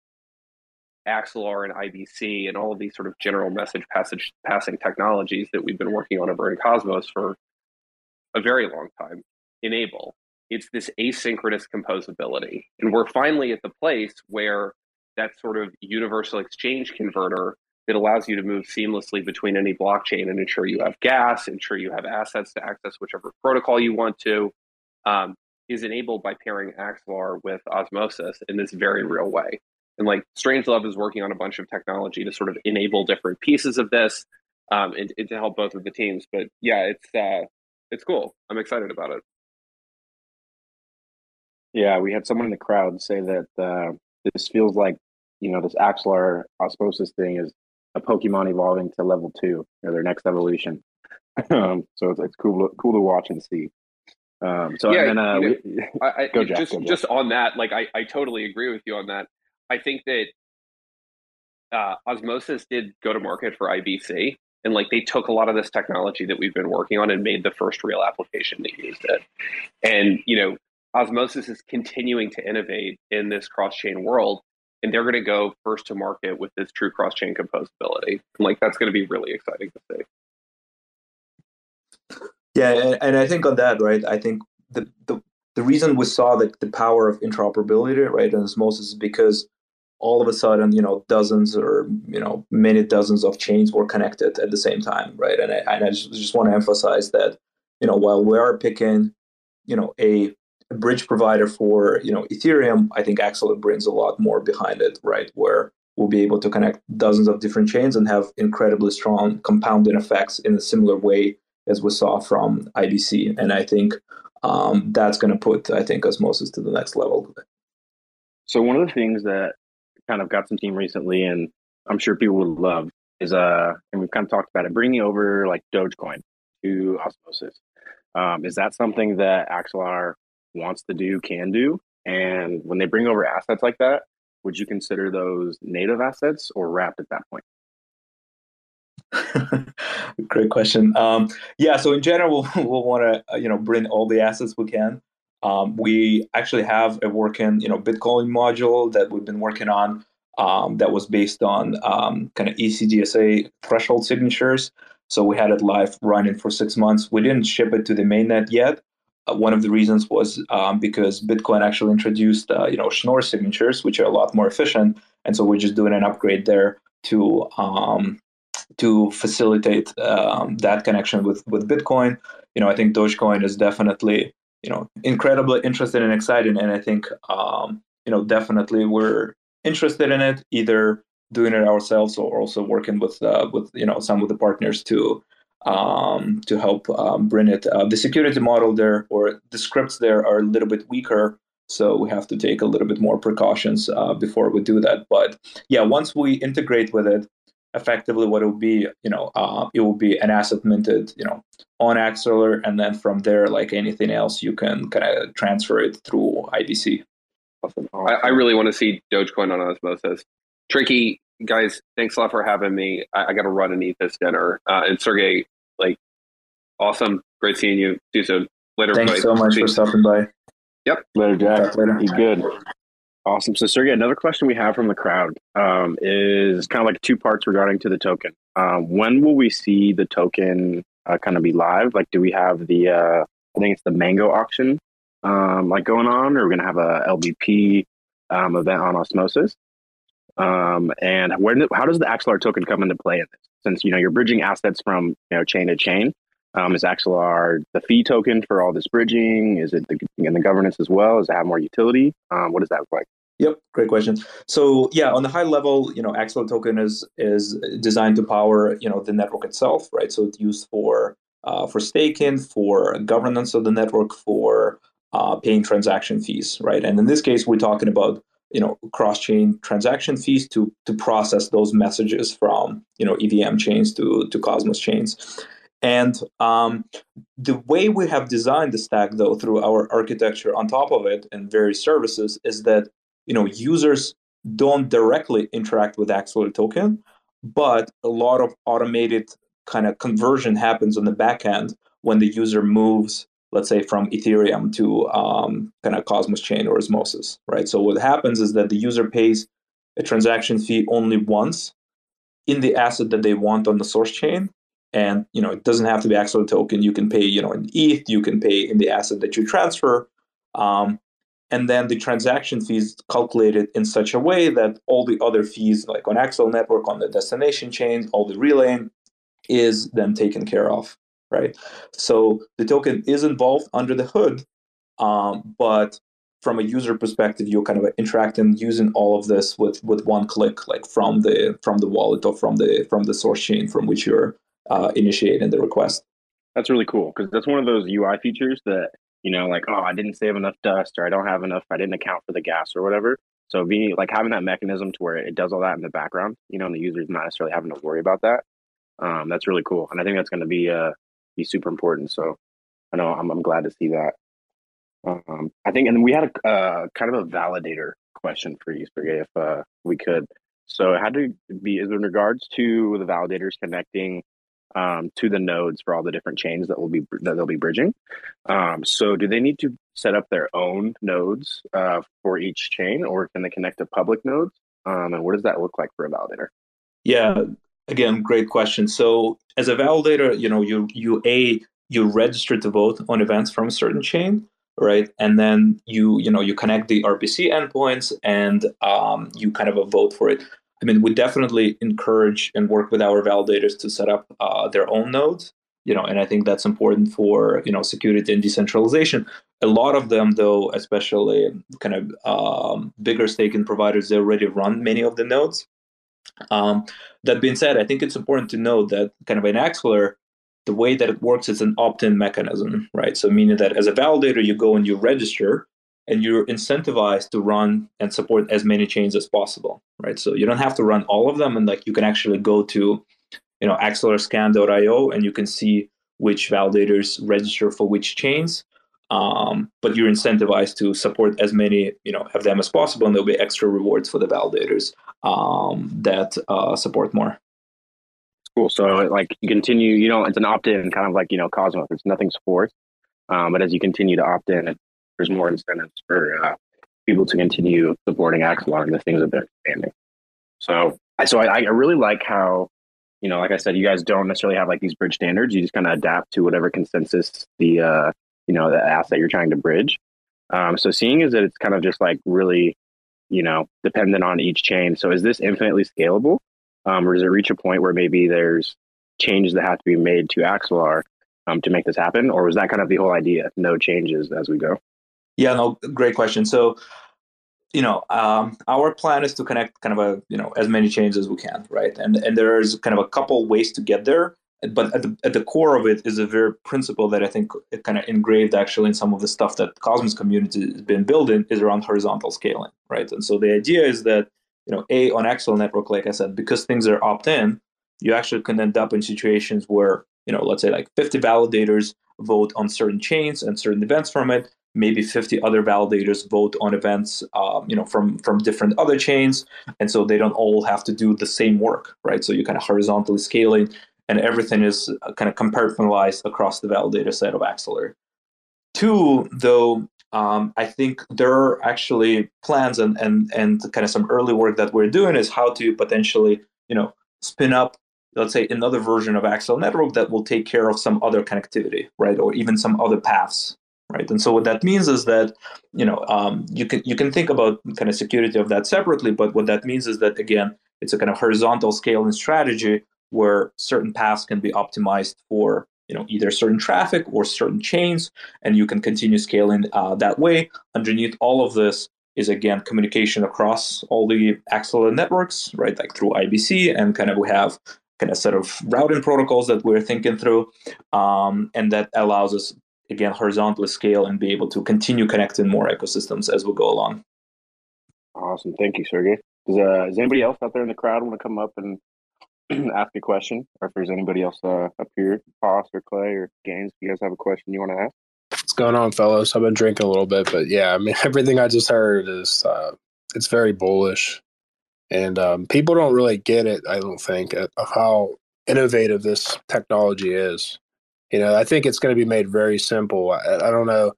Axelar and IBC and all of these sort of general message passage passing technologies that we've been working on over in Cosmos for a very long time enable. It's this asynchronous composability. And we're finally at the place where that sort of universal exchange converter that allows you to move seamlessly between any blockchain and ensure you have gas, ensure you have assets to access whichever protocol you want to, um, is enabled by pairing Axelar with Osmosis in this very real way. And like Strangelove is working on a bunch of technology to sort of enable different pieces of this um, and, and to help both of the teams. But yeah, it's uh, it's cool. I'm excited about it. Yeah, we had someone in the crowd say that uh, this feels like you know this Axelar osmosis thing is a Pokemon evolving to level two or their next evolution. [laughs] um, so it's, it's cool cool to watch and see. Um, so yeah, then, uh, you know, we, I, I, [laughs] go Jack, just go just on that, like I, I totally agree with you on that. I think that uh, Osmosis did go to market for IBC, and like they took a lot of this technology that we've been working on and made the first real application that used it. And you know, Osmosis is continuing to innovate in this cross-chain world, and they're going to go first to market with this true cross-chain composability. And like that's going to be really exciting to see. Yeah, and I think on that, right? I think the the, the reason we saw the, the power of interoperability, right, in Osmosis is because all of a sudden, you know, dozens or you know, many dozens of chains were connected at the same time, right? And I, and I just, just want to emphasize that, you know, while we are picking, you know, a, a bridge provider for you know Ethereum, I think Axelar brings a lot more behind it, right? Where we'll be able to connect dozens of different chains and have incredibly strong compounding effects in a similar way as we saw from IBC. And I think um, that's going to put, I think, osmosis to the next level. So one of the things that kind of got some team recently, and I'm sure people would love is uh, and we've kind of talked about it, bringing over like Dogecoin to Osmosis. Um, is that something that Axelar wants to do, can do? And when they bring over assets like that, would you consider those native assets or wrapped at that point? [laughs] Great question. Um, yeah, so in general, [laughs] we'll, we'll want to uh, you know bring all the assets we can. Um, we actually have a working, you know, Bitcoin module that we've been working on um, that was based on um, kind of ECDSA threshold signatures. So we had it live running for six months. We didn't ship it to the mainnet yet. Uh, one of the reasons was um, because Bitcoin actually introduced, uh, you know, Schnorr signatures, which are a lot more efficient, and so we're just doing an upgrade there to um, to facilitate um, that connection with with Bitcoin. You know, I think Dogecoin is definitely you know incredibly interested and excited, and I think um, you know definitely we're interested in it, either doing it ourselves or also working with uh, with you know some of the partners to um, to help um, bring it. Uh, the security model there or the scripts there are a little bit weaker, so we have to take a little bit more precautions uh, before we do that. But yeah, once we integrate with it, effectively what it will be, you know, uh, it will be an asset minted, you know, on Axelar, and then from there, like anything else, you can kind of transfer it through IBC. Awesome. I, I, really want to see Dogecoin on Osmosis. Tricky guys, thanks a lot for having me. I, I got to run and eat this dinner. Uh, and Sergey, like, awesome, great seeing you. See you soon. Later. Thanks buddy. so much See for stopping by. Yep. Later, Jack. Later. He's good. Awesome. So, Sergey, another question we have from the crowd um, is kind of like two parts regarding to the token. Um, when will we see the token uh, kind of be live? Like, do we have the, uh, I think it's the Mango auction um, like going on, or we're going to have a LBP um, event on Osmosis? Um, and where, how does the Axelar token come into play in this? Since you know you're bridging assets from you know chain to chain, um, is Axelar the fee token for all this bridging? Is it the, in the governance as well? Does it have more utility? Um, what does that look like? Yep, great question. So yeah, on the high level, you know, Axelar token is is designed to power you know the network itself, right? So it's used for uh, for staking, for governance of the network, for uh, paying transaction fees, right? And in this case, we're talking about you know cross-chain transaction fees to to process those messages from you know EVM chains to to Cosmos chains. And um, the way we have designed the stack, though, through our architecture on top of it and various services, is that you know users don't directly interact with Axelar token, but a lot of automated kind of conversion happens on the back end when the user moves let's say from Ethereum to um, kind of Cosmos chain or Osmosis, right? So what happens is that the user pays a transaction fee only once in the asset that they want on the source chain. And you know, it doesn't have to be Axelar token. You can pay, you know, in ETH. You can pay in the asset that you transfer, um, and then the transaction fees calculated in such a way that all the other fees, like on Axelar network, on the destination chain, all the relaying, is then taken care of right? So the token is involved under the hood, um, but from a user perspective, you're kind of interacting using all of this with with one click, like from the from the wallet or from the from the source chain from which you're uh, the request. That's really cool because that's one of those UI features that you know, like oh, I didn't save enough dust, or I don't have enough, I didn't account for the gas or whatever. So being like having that mechanism to where it does all that in the background, you know, and the user's not necessarily having to worry about that. Um, that's really cool, and I think that's going to be a be super important. So I know I'm, I'm glad to see that. Um, I think, and we had a uh, kind of a validator question for you, Sergey, if uh, we could. So it had to be is in regards to the validators connecting um, to the nodes for all the different chains that will be that they'll be bridging. Um, so do they need to set up their own nodes uh, for each chain, or can they connect to public nodes? Um, and what does that look like for a validator? Yeah, again, great question. So as a validator, you know, you you a you register to vote on events from a certain chain, right? And then you you know you connect the RPC endpoints and um, you kind of a vote for it. I mean, we definitely encourage and work with our validators to set up uh, their own nodes. You know, and I think that's important for you know security and decentralization. A lot of them, though, especially kind of um, bigger staking providers, they already run many of the nodes. Um, that being said, I think it's important to note that kind of in Axelar, the way that it works is an opt-in mechanism, right? So meaning that as a validator, you go and you register and you're incentivized to run and support as many chains as possible, right? So you don't have to run all of them and like you can actually go to, you know, axelarscan.io and you can see which validators register for which chains. Um, but you're incentivized to support as many, you know, of them as possible, and there'll be extra rewards for the validators um, that uh, support more. Cool. So like you continue, you know, it's an opt-in kind of like, you know, Cosmos. It's nothing's forced. Um, but as you continue to opt in, it there's more incentives for uh, people to continue supporting Axelar and the things that they're expanding. So, so I, I really like how, you know, like I said, you guys don't necessarily have like these bridge standards. You just kind of adapt to whatever consensus the, uh, you know, the asset you're trying to bridge. Um, so seeing is that it's kind of just like really, you know, dependent on each chain. So is this infinitely scalable? Um, or does it reach a point where maybe there's changes that have to be made to Axelar um, to make this happen? Or was that kind of the whole idea? No changes as we go? Yeah, no, great question. So, you know, um, our plan is to connect kind of a, you know, as many chains as we can, right? And and there's kind of a couple ways to get there but at the, at the core of it is a very principle that I think kind of engraved actually in some of the stuff that Cosmos community has been building is around horizontal scaling, right? And so the idea is that you know, a on Axelar network, like I said, because things are opt-in, you actually can end up in situations where you know, let's say like 50 validators vote on certain chains and certain events from it. Maybe 50 other validators vote on events, um, you know, from from different other chains, and so they don't all have to do the same work, right? So you kind of horizontally scaling and everything is uh, kind of compartmentalized across the validator set of Axelar. Two, though, um, I think there are actually plans and, and and kind of some early work that we're doing is how to potentially, you know, spin up, let's say, another version of Axelar Network that will take care of some other connectivity, right, or even some other paths, right. And so what that means is that, you know, um, you can you can think about kind of security of that separately, but what that means is that again, it's a kind of horizontal scaling strategy where certain paths can be optimized for you know either certain traffic or certain chains and you can continue scaling uh, that way underneath all of this is again communication across all the Axelar networks right like through ibc and kind of we have kind of set of routing protocols that we're thinking through um, and that allows us again horizontally scale and be able to continue connecting more ecosystems as we go along awesome thank you sergey does, uh, does anybody else out there in the crowd want to come up and [clears throat] ask a question, or if there's anybody else uh, up here, Hoss or Clay or Gainzz, if you guys have a question you want to ask. What's going on, fellows? I've been drinking a little bit, but yeah, I mean, [laughs] everything I just heard is uh, it's very bullish, and um, people don't really get it. I don't think of how innovative this technology is. You know, I think it's going to be made very simple. I, I don't know.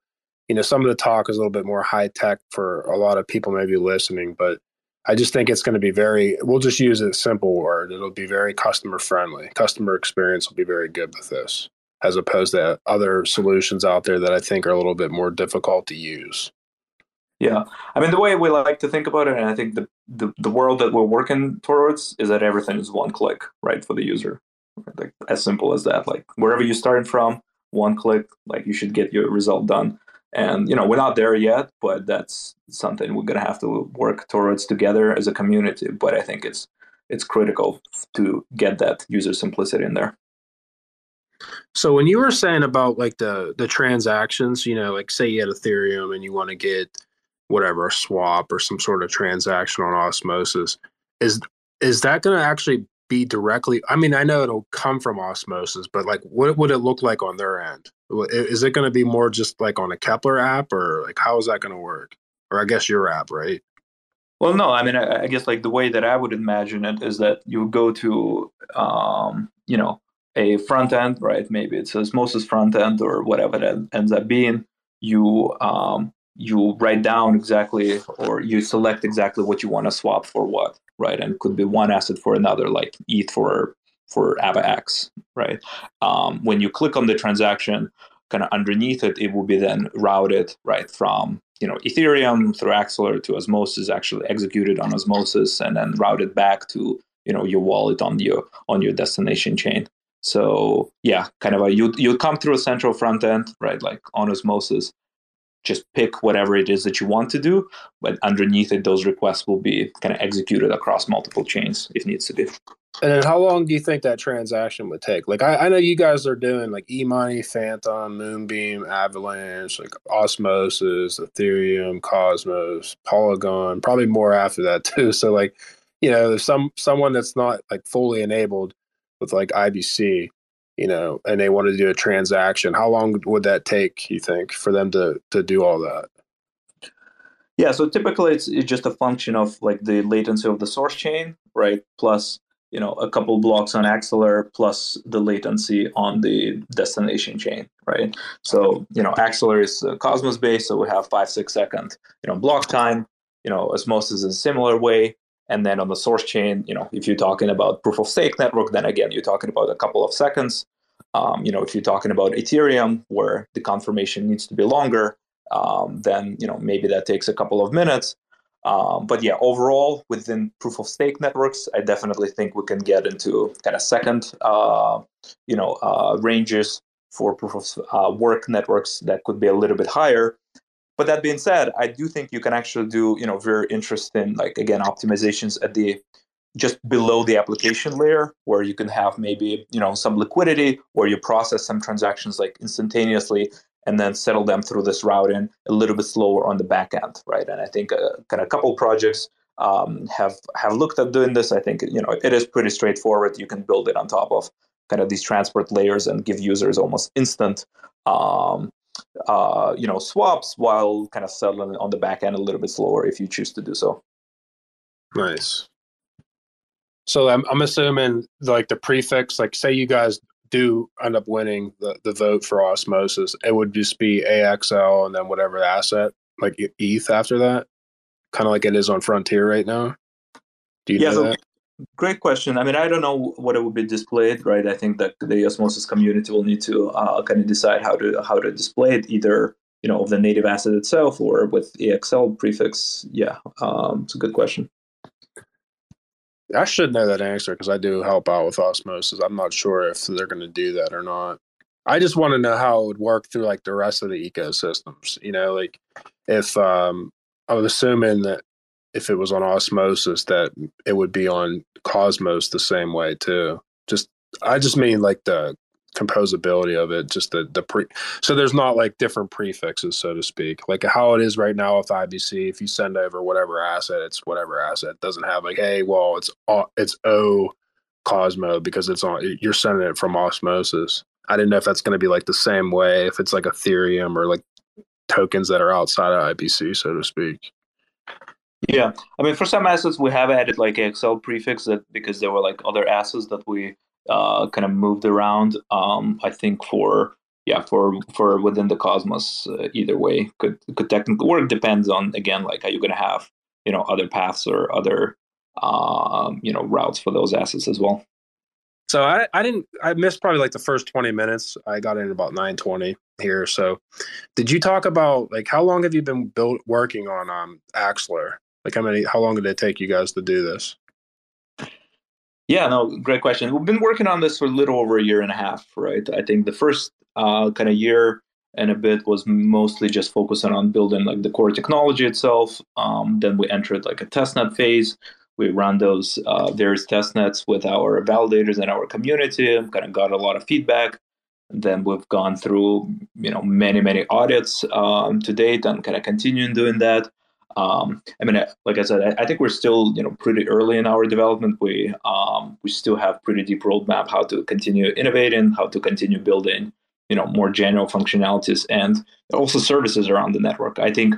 You know, some of the talk is a little bit more high tech for a lot of people maybe listening, but I just think it's going to be very, we'll just use a simple word. It'll be very customer friendly. Customer experience will be very good with this, as opposed to other solutions out there that I think are a little bit more difficult to use. Yeah. I mean, the way we like to think about it, and I think the, the, the world that we're working towards is that everything is one click, right, for the user. Like as simple as that. Like wherever you're starting from, one click, like you should get your result done. And you know we're not there yet but that's something we're going to have to work towards together as a community. But i think it's it's critical to get that user simplicity in there. So when you were saying about like the the transactions you know like say you had ethereum and you want to get whatever a swap or some sort of transaction on osmosis is is that going to actually be directly i mean i know it'll come from osmosis but like what would it look like on their end is it going to be more just like on a Keplr app, or like how is that going to work? Or I guess your app, right? Well, no, I mean, I, guess like the way that I would imagine it is that you go to, um, you know, a front end, right? Maybe it's Osmosis front end or whatever that ends up being. You um, you write down exactly, or you select exactly what you want to swap for what, right? And could be one asset for another, like ETH for for AVAX, right? Um, when you click on the transaction, kind of underneath it, it will be then routed right from you know Ethereum through Axelar to Osmosis, actually executed on Osmosis, and then routed back to you know your wallet on your on your destination chain. So yeah, kind of a you you come through a central front end, right? Like on Osmosis, just pick whatever it is that you want to do, but underneath it, those requests will be kind of executed across multiple chains if needs to be. And then how long do you think that transaction would take? Like I, I know you guys are doing like e-money, Fantom, Moonbeam, Avalanche, like Osmosis, Ethereum, Cosmos, Polygon, probably more after that [laughs] too. So like, you know, there's some someone that's not like fully enabled with like IBC, you know, and they want to do a transaction. How long would that take, you think, for them to to do all that? Yeah, so typically it's, it's just a function of like the latency of the source chain, right? Plus you know a couple blocks on Axelar plus the latency on the destination chain, right? So you know Axelar is uh, Cosmos based, so we have five six second you know block time. You know Osmosis is a similar way, and then on the source chain, you know if you're talking about proof of stake network, then again you're talking about a couple of seconds. Um, you know if you're talking about Ethereum, where the confirmation needs to be longer, um, then you know maybe that takes a couple of minutes. Um, but yeah, overall, within proof of stake networks, I definitely think we can get into kind of second, uh, you know, uh, ranges for proof of uh, work networks that could be a little bit higher. But that being said, I do think you can actually do, you know, very interesting, like again, optimizations at the just below the application layer, where you can have maybe, you know, some liquidity, or you process some transactions like instantaneously, and then settle them through this routing a little bit slower on the back end, right? And I think uh, kind of a couple projects um, have have looked at doing this. I think you know it is pretty straightforward. You can build it on top of kind of these transport layers and give users almost instant, um, uh, you know, swaps while kind of settling on the back end a little bit slower if you choose to do so. Nice. So I'm, I'm assuming like the prefix, like say you guys do end up winning the, the vote for osmosis, it would just be AXL and then whatever the asset, like ETH after that, kind of like it is on Frontier right now. Do you yeah, know so, that? Great question. I mean, I don't know what it would be displayed, right? I think that the osmosis community will need to uh, kind of decide how to how to display it, either you know of the native asset itself or with AXL prefix. Yeah, um, it's a good question. I should know that answer because I do help out with osmosis. I'm not sure if they're going to do that or not. I just want to know how it would work through like the rest of the ecosystems. You know, like if um, I was assuming that if it was on osmosis, that it would be on Cosmos the same way too. Just I just mean like the composability of it just the the pre so there's not like different prefixes so to speak. Like how it is right now with ibc if you send over whatever asset it's whatever asset. Doesn't have like hey well it's it's o cosmo because it's on you're sending it from osmosis. I didn't know if that's going to be like the same way if it's like ethereum or like tokens that are outside of ibc so to speak yeah i mean for some assets we have added like AXL prefix that because there were like other assets that we uh, kind of moved around. Um, I think for yeah for for within the cosmos uh, either way could could technically work. Depends on again like are you're going to have you know other paths or other um, you know routes for those assets as well. So I, I didn't I missed probably like the first 20 minutes. I got in about 920 here. So did you talk about like how long have you been built working on um Axelar? Like how many how long did it take you guys to do this? Yeah, no, great question. We've been working on this for a little over a year and a half, right? I think the first uh, kind of year and a bit was mostly just focusing on building like the core technology itself. Um, then we entered like a testnet phase. We ran those uh, various testnets with our validators and our community, kind of got a lot of feedback. then we've gone through, you know, many many audits um, to date, and kind of continuing doing that. Um, I mean, like I said, I, I, think we're still you know pretty early in our development. We um, we still have pretty deep roadmap how to continue innovating, how to continue building you know more general functionalities and also services around the network. I think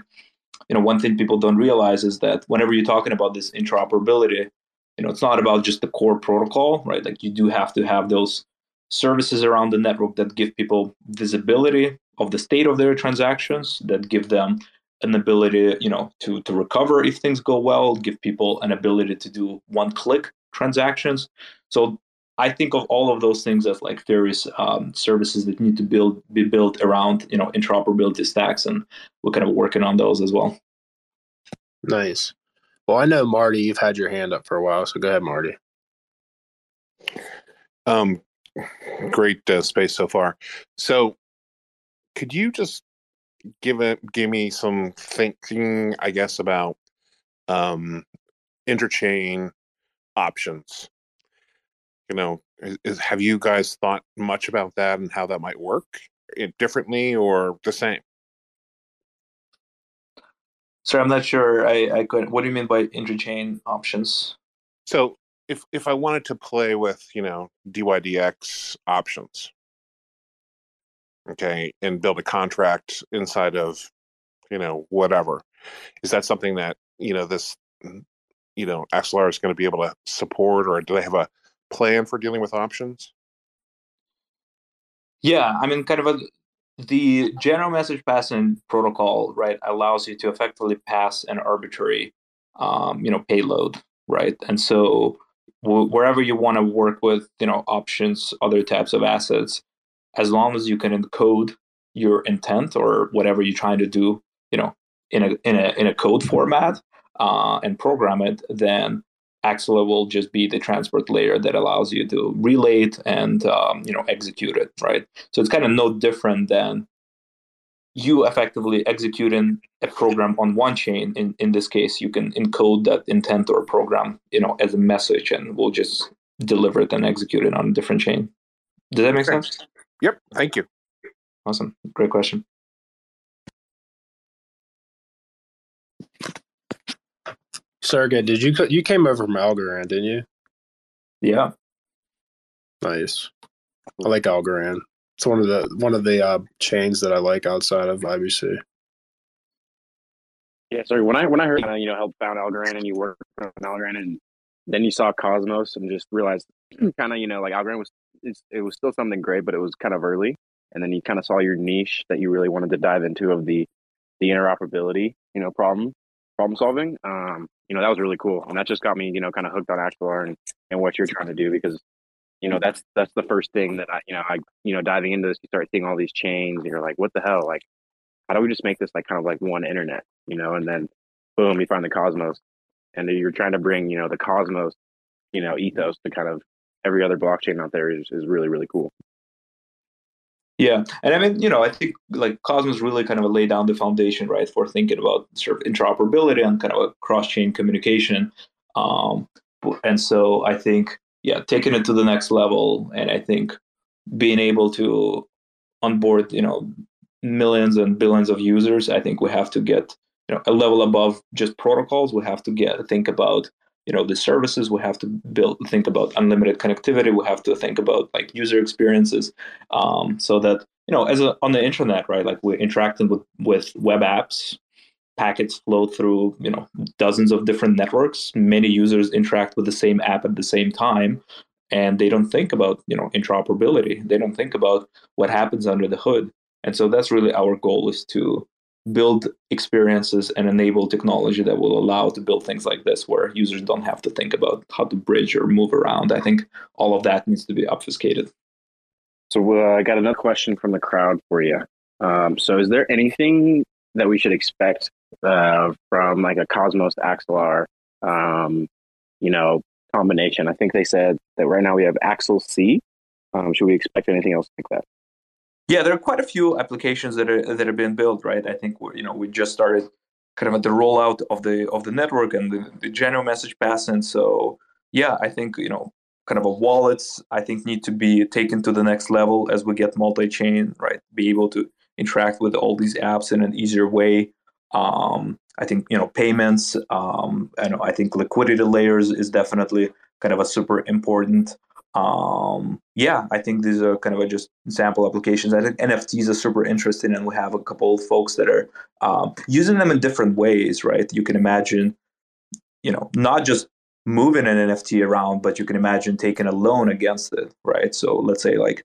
you know one thing people don't realize is that whenever you're talking about this interoperability, you know it's not about just the core protocol, right? Like you do have to have those services around the network that give people visibility of the state of their transactions, that give them an ability, you know, to to recover if things go well, give people an ability to do one click transactions. So I think of all of those things as like various um, services that need to build be built around you know interoperability stacks, and we're kind of working on those as well. Nice. Well, I know Marty, you've had your hand up for a while, so go ahead, Marty. Um, great uh, space so far. So, could you just give it give me some thinking i guess about um interchain options you know is, is, have you guys thought much about that and how that might work it differently or the same Sorry, I'm not sure. I, I could. What do you mean by interchain options? So, if if I wanted to play with, you know, DYDX options, okay, and build a contract inside of, you know, whatever. Is that something that, you know, this, mm, you know, Axelar is going to be able to support, or do they have a plan for dealing with options? Yeah, I mean, kind of a the general message passing protocol, right, allows you to effectively pass an arbitrary, um, you know, payload, right, and so wherever you want to work with, you know, options, other types of assets, as long as you can encode your intent or whatever you're trying to do, you know, in a in a in a code format uh, and program it, then Axelar will just be the transport layer that allows you to relay it and um, you know execute it, right? So it's kind of no different than you effectively executing a program on one chain. In in this case, you can encode that intent or program, you know, as a message, and we'll just deliver it and execute it on a different chain. Does that make sense? Yep. Thank you. Awesome. Great question. Sergey, did you you came over from Algorand, didn't you? Yeah. Nice. I like Algorand. It's one of the one of the uh, chains that I like outside of IBC. Yeah, sorry. When I when I heard uh, you know help found Algorand and you worked on Algorand and then you saw Cosmos and just realized [clears throat] kind of you know like Algorand was it was still something great, but it was kind of early. And then you kind of saw your niche that you really wanted to dive into of the the interoperability you know problem problem solving. Um, you know, that was really cool. And that just got me, you know, kind of hooked on Axelar and, and what you're trying to do because, you know, that's that's the first thing that I, you know, I, you know, diving into this, you start seeing all these chains and you're like, what the hell? Like, how do we just make this like kind of like one internet, you know? And then boom, you find the Cosmos and you're trying to bring, you know, the Cosmos, you know, ethos to kind of every other blockchain out there is, is really, really cool. Yeah, and I mean, you know, I think like Cosmos really kind of lay down the foundation, right, for thinking about sort of interoperability and kind of a cross-chain communication. Um, and so I think, yeah, taking it to the next level, and I think being able to onboard, you know, millions and billions of users, I think we have to get, you know, a level above just protocols. We have to get think about you know the services we have to build think about unlimited connectivity we have to think about like user experiences um, so that you know as a, on the internet right like we're interacting with with web apps packets flow through you know dozens of different networks. Many users interact with the same app at the same time and they don't think about you know interoperability. They don't think about what happens under the hood. And so that's really our goal is to build experiences and enable technology that will allow to build things like this where users don't have to think about how to bridge or move around. I think all of that needs to be obfuscated. So uh, i got another question from the crowd for you. Um, so is there anything that we should expect uh, from like a cosmos axelar um, you know combination? I think they said that right now we have axel c. Um, should we expect anything else like that yeah, there are quite a few applications that are that are being built, right? I think you know we just started kind of at the rollout of the of the network and the, the general message passing. So yeah, I think you know kind of a wallets I think need to be taken to the next level as we get multi-chain, right? Be able to interact with all these apps in an easier way. Um, I think you know payments. Um, and I think liquidity layers is definitely kind of a super important um, yeah, I think these are kind of just sample applications. I think NFTs are super interesting, and we have a couple of folks that are um, using them in different ways, right? You can imagine, you know, not just moving an NFT around, but you can imagine taking a loan against it, right? So let's say like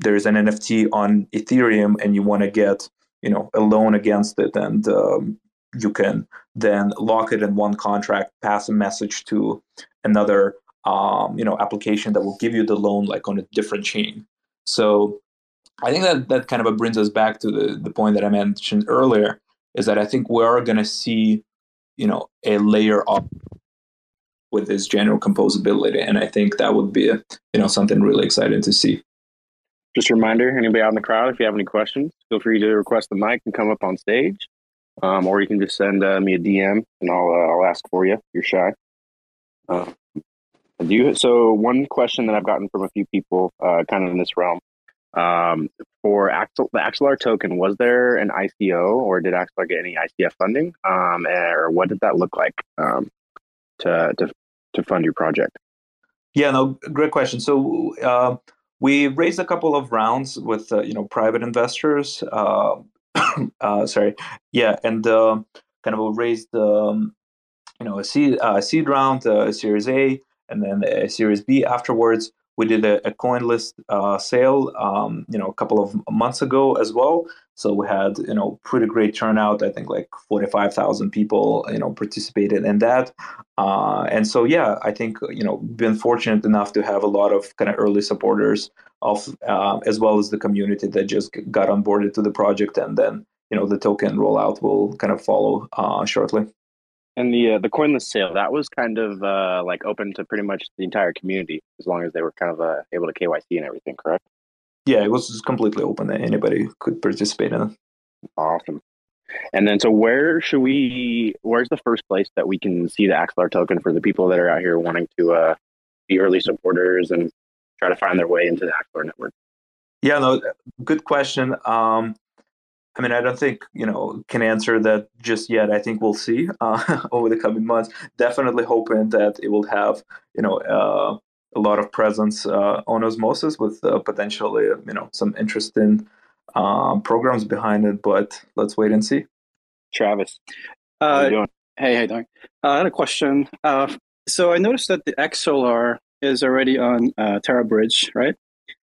there's an NFT on Ethereum, and you want to get, you know, a loan against it, and um, you can then lock it in one contract, pass a message to another um, you know application that will give you the loan like on a different chain. So I think that that kind of brings us back to the the point that I mentioned earlier is that I think we are going to see you know a layer up with this general composability, and I think that would be a, you know something really exciting to see. Just a reminder, anybody out in the crowd, if you have any questions, feel free to request the mic and come up on stage, um, or you can just send uh, me a DM and I'll uh, I'll ask for you. You're shy. Uh, do you, so one question that I've gotten from a few people, uh, kind of in this realm, um, for Axel, the Axelar token, was there an ICO or did Axelar get any ICF funding, um, or what did that look like um, to to to fund your project? Yeah, no, great question. So uh, we raised a couple of rounds with uh, you know private investors. Uh, [coughs] uh sorry, yeah, and uh, kind of raised um, you know a seed, uh, seed round, a Series A and then a Series B afterwards. We did a, a CoinList uh, sale, um, you know, a couple of months ago as well. So we had, you know, pretty great turnout. I think like forty-five thousand people, you know, participated in that. Uh, and so, yeah, I think you know, been fortunate enough to have a lot of kind of early supporters of, uh, as well as the community that just got onboarded to the project, and then you know, the token rollout will kind of follow uh, shortly. And the uh, the CoinList sale that was kind of uh, like open to pretty much the entire community, as long as they were kind of uh, able to KYC and everything. Correct? Yeah, it was completely open. That anybody could participate in it. Awesome. And then, so where should we? Where's the first place that we can see the Axelar token for the people that are out here wanting to uh, be early supporters and try to find their way into the Axelar network? Yeah, no, good question. Um, I mean, I don't think you know can answer that just yet. I think we'll see [laughs] uh, over the coming months. Definitely hoping that it will have you know uh, a lot of presence uh, on Osmosis with uh, potentially you know some interesting um, programs behind it. But let's wait and see. Travis, how you doing? Hey, hey, doing? Uh, I had a question. Uh, so I noticed that the Axelar is already on Terra Bridge, right?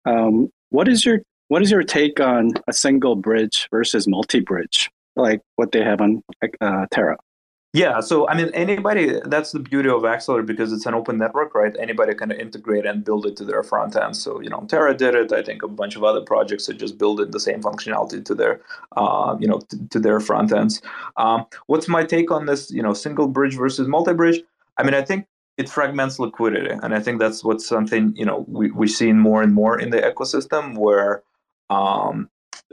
Um, what is your what is your take on a single bridge versus multi-bridge, like what they have on uh, Terra? Yeah, so I mean, anybody, that's the beauty of Axelar because it's an open network, right? Anybody can integrate and build it to their front end. So, you know, Terra did it. I think a bunch of other projects are just building the same functionality to their, uh, you know, to, to their front ends. Um, what's my take on this, you know, single bridge versus multi bridge? I mean, I think it fragments liquidity. And I think that's what's something, you know, we, we're seeing more and more in the ecosystem where um,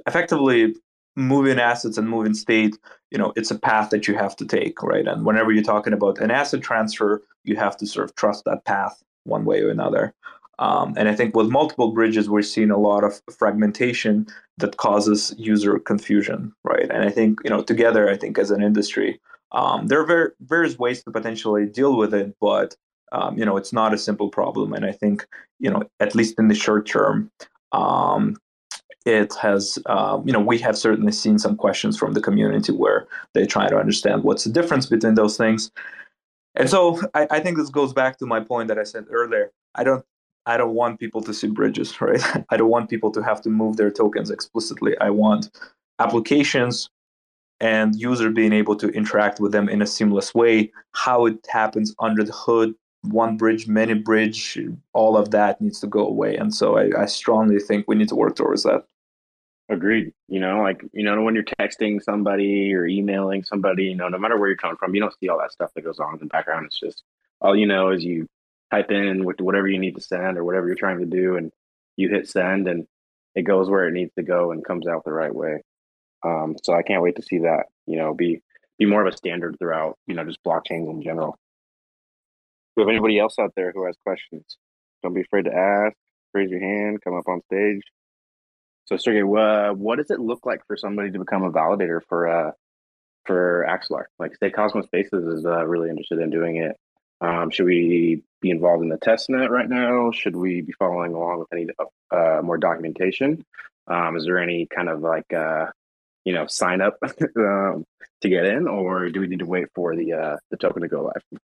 effectively moving assets and moving state you know it's a path that you have to take right? And whenever you're talking about an asset transfer you have to sort of trust that path one way or another. Um, and i think with multiple bridges we're seeing a lot of fragmentation that causes user confusion right? And i think you know together i think as an industry um, there are ver- various ways to potentially deal with it but um, you know it's not a simple problem. And i think you know at least in the short term um, it has, um, you know, we have certainly seen some questions from the community where they try to understand what's the difference between those things. And so I, I think this goes back to my point that I said earlier. I don't I don't want people to see bridges, [laughs] right? I don't want people to have to move their tokens explicitly. I want applications and user being able to interact with them in a seamless way. How it happens under the hood, one bridge, many bridge, all of that needs to go away. And so I, I strongly think we need to work towards that. Agreed. You know, like, you know, when you're texting somebody or emailing somebody, you know, no matter where you're coming from, you don't see all that stuff that goes on in the background. It's just all you know is you type in with whatever you need to send or whatever you're trying to do, and you hit send, and it goes where it needs to go and comes out the right way. Um, so I can't wait to see that, you know, be be more of a standard throughout, you know, just blockchains in general. We have anybody else out there who has questions? Don't be afraid to ask. Raise your hand. Come up on stage. So Sergey, uh, what does it look like for somebody to become a validator for uh, for Axelar? Like, say Cosmos Spaces is uh, really interested in doing it. Um, should we be involved in the test net right now? Should we be following along with any uh, more documentation? Um, is there any kind of like uh, you know sign up [laughs] um, to get in, or do we need to wait for the uh, the token to go live?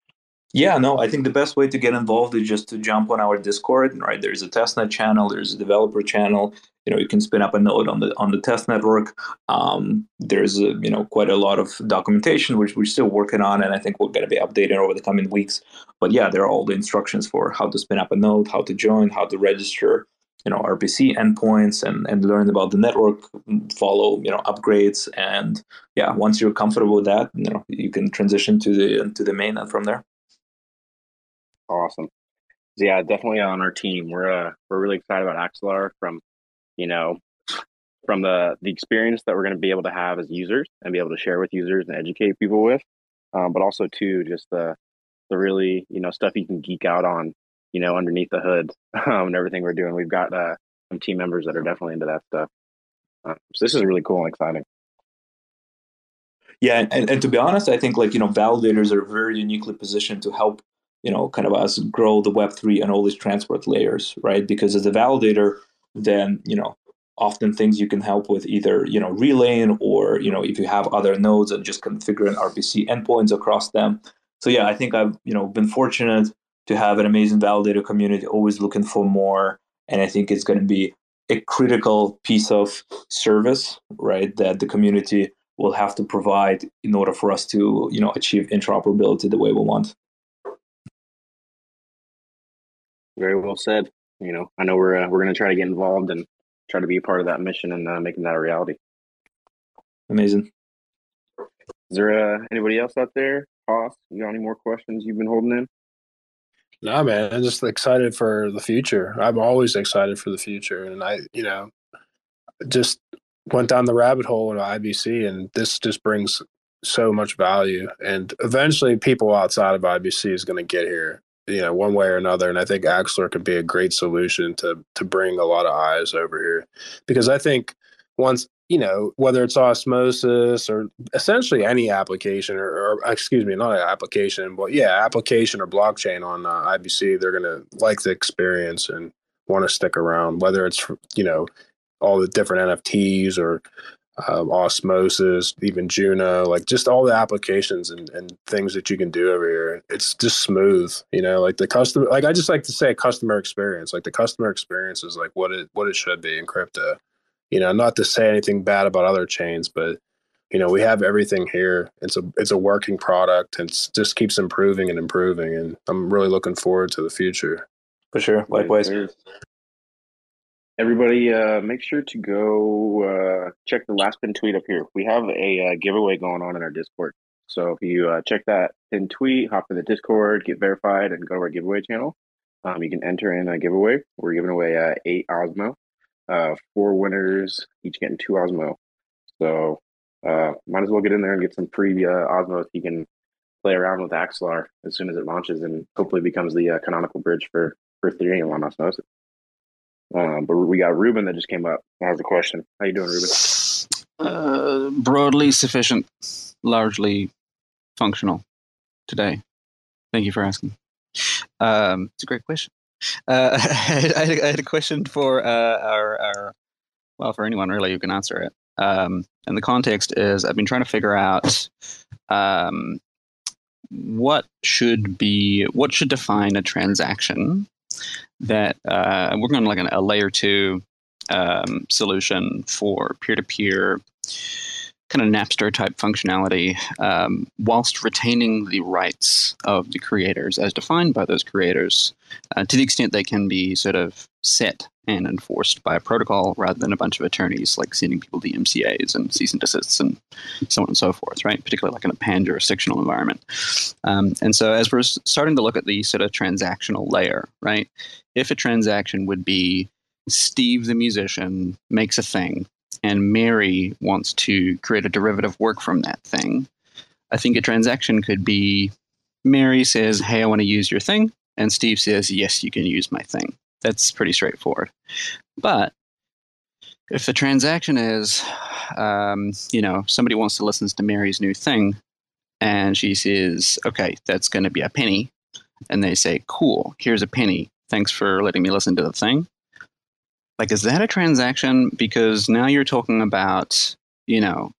Yeah, no, I think the best way to get involved is just to jump on our Discord. Right, there's a testnet channel, there's a developer channel. You know, you can spin up a node on the on the test network. Um, there's a, you know quite a lot of documentation which we're still working on, and I think we're going to be updating over the coming weeks. But yeah, there are all the instructions for how to spin up a node, how to join, how to register, you know RPC endpoints and and learn about the network, follow you know upgrades, and yeah, once you're comfortable with that, you know you can transition to the to the mainnet from there. Awesome. Yeah, definitely on our team. We're uh, we're really excited about Axelar from, you know, from the the experience that we're going to be able to have as users and be able to share with users and educate people with, um, but also too just the the really you know stuff you can geek out on, you know, underneath the hood [laughs] um, and everything we're doing. We've got uh, some team members that are definitely into that stuff. Um, so this is really cool and exciting. Yeah, and, and to be honest, I think like you know validators are very uniquely positioned to help you know, kind of us grow the Web3 and all these transport layers, right? Because as a validator, then, you know, often things you can help with either, you know, relaying or, you know, if you have other nodes and just configuring RPC endpoints across them. So yeah, I think I've, you know, been fortunate to have an amazing validator community, always looking for more. And I think it's going to be a critical piece of service, right, that the community will have to provide in order for us to, you know, achieve interoperability the way we want. Very well said. You know, I know we're uh, we're going to try to get involved and try to be a part of that mission and uh, making that a reality. Amazing. Is there uh, anybody else out there? Hoss, you got any more questions you've been holding in? No, man, I'm just excited for the future. I'm always excited for the future, and I, you know, just went down the rabbit hole in IBC, and this just brings so much value. And eventually, people outside of IBC is going to get here, you know, one way or another. And I think Axelar could be a great solution to to bring a lot of eyes over here, because I think once you know, whether it's osmosis or essentially any application or, or excuse me, not an application, but yeah, application or blockchain on uh, IBC, they're going to like the experience and want to stick around, whether it's, you know, all the different NFTs or um, osmosis, even Juno, like just all the applications and, and things that you can do over here. It's just smooth, you know, like the customer, like I just like to say customer experience, like the customer experience is like what it, what it should be in crypto you know, not to say anything bad about other chains, but you know, we have everything here. It's a it's a working product and it just keeps improving and improving. And I'm really looking forward to the future. For sure. Likewise. Everybody, uh, make sure to go uh, check the last pin tweet up here. We have a uh, giveaway going on in our Discord. So if you uh, check that pin tweet, hop in the Discord, get verified, and go to our giveaway channel, um, you can enter in a giveaway. We're giving away uh, eight Osmo uh, four winners, each getting two Osmo. So uh, might as well get in there and get some free uh, Osmo if you can play around with Axelar as soon as it launches and hopefully becomes the uh, canonical bridge for, for Ethereum on Osmosis. Um, but we got Ruben that just came up. Has a question. How you doing, Ruben? Uh, broadly sufficient, largely functional today. Thank you for asking. Um, it's a great question. Uh, [laughs] I, had, I, had, a question for uh, our, our, well, for anyone really who can answer it. Um, and the context is I've been trying to figure out um, what should be, what should define a transaction that uh, working on like an, a layer two um, solution for peer to peer kind of Napster type functionality, um, whilst retaining the rights of the creators as defined by those creators, uh, to the extent they can be sort of set and enforced by a protocol rather than a bunch of attorneys like sending people DMCA's and cease and desists and so on and so forth, right? Particularly like in a pan jurisdictional environment. Um, and so as we're starting to look at the sort of transactional layer, right? If a transaction would be Steve the musician makes a thing and Mary wants to create a derivative work from that thing, I think a transaction could be Mary says, Hey, I want to use your thing. And Steve says, Yes, you can use my thing. That's pretty straightforward. But if the transaction is, um, you know, somebody wants to listen to Mary's new thing, and she says, Okay, that's going to be a penny. And they say, Cool, here's a penny. Thanks for letting me listen to the thing like is that a transaction because now you're talking about you know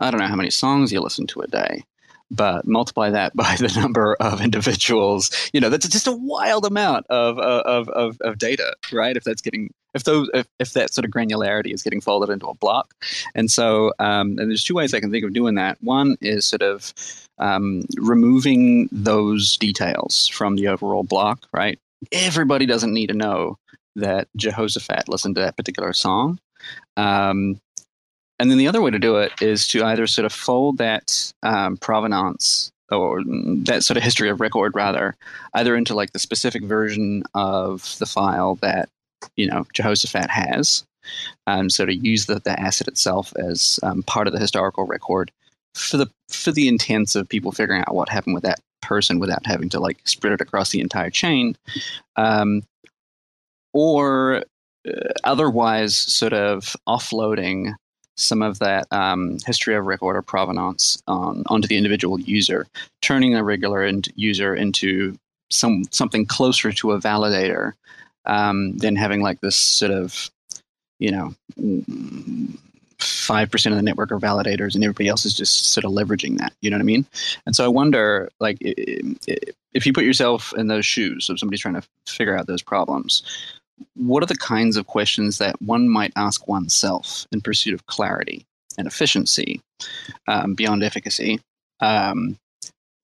i don't know how many songs you listen to a day but multiply that [laughs] by the number of individuals. You know that's just a wild amount of of of, of data right? If that's getting if those if, if that sort of granularity is getting folded into a block. And so um, and there's two ways i can think of doing that. One is sort of um, removing those details from the overall block right? Everybody doesn't need to know that Jehoshaphat listened to that particular song. Um, and then the other way to do it is to either sort of fold that um, provenance or that sort of history of record rather either into like the specific version of the file that you know jehoshaphat has um, so to use the, the asset itself as um, part of the historical record for the for the intents of people figuring out what happened with that person without having to like spread it across the entire chain. Um, or uh, otherwise sort of offloading some of that um, history of record or provenance on, onto the individual user, turning a regular user into some something closer to a validator um, than having like this sort of you know five percent of the network are validators, and everybody else is just sort of leveraging that. You know what I mean? And so I wonder, like, if you put yourself in those shoes of somebody trying to figure out those problems, what are the kinds of questions that one might ask oneself in pursuit of clarity and efficiency um, beyond efficacy? Um,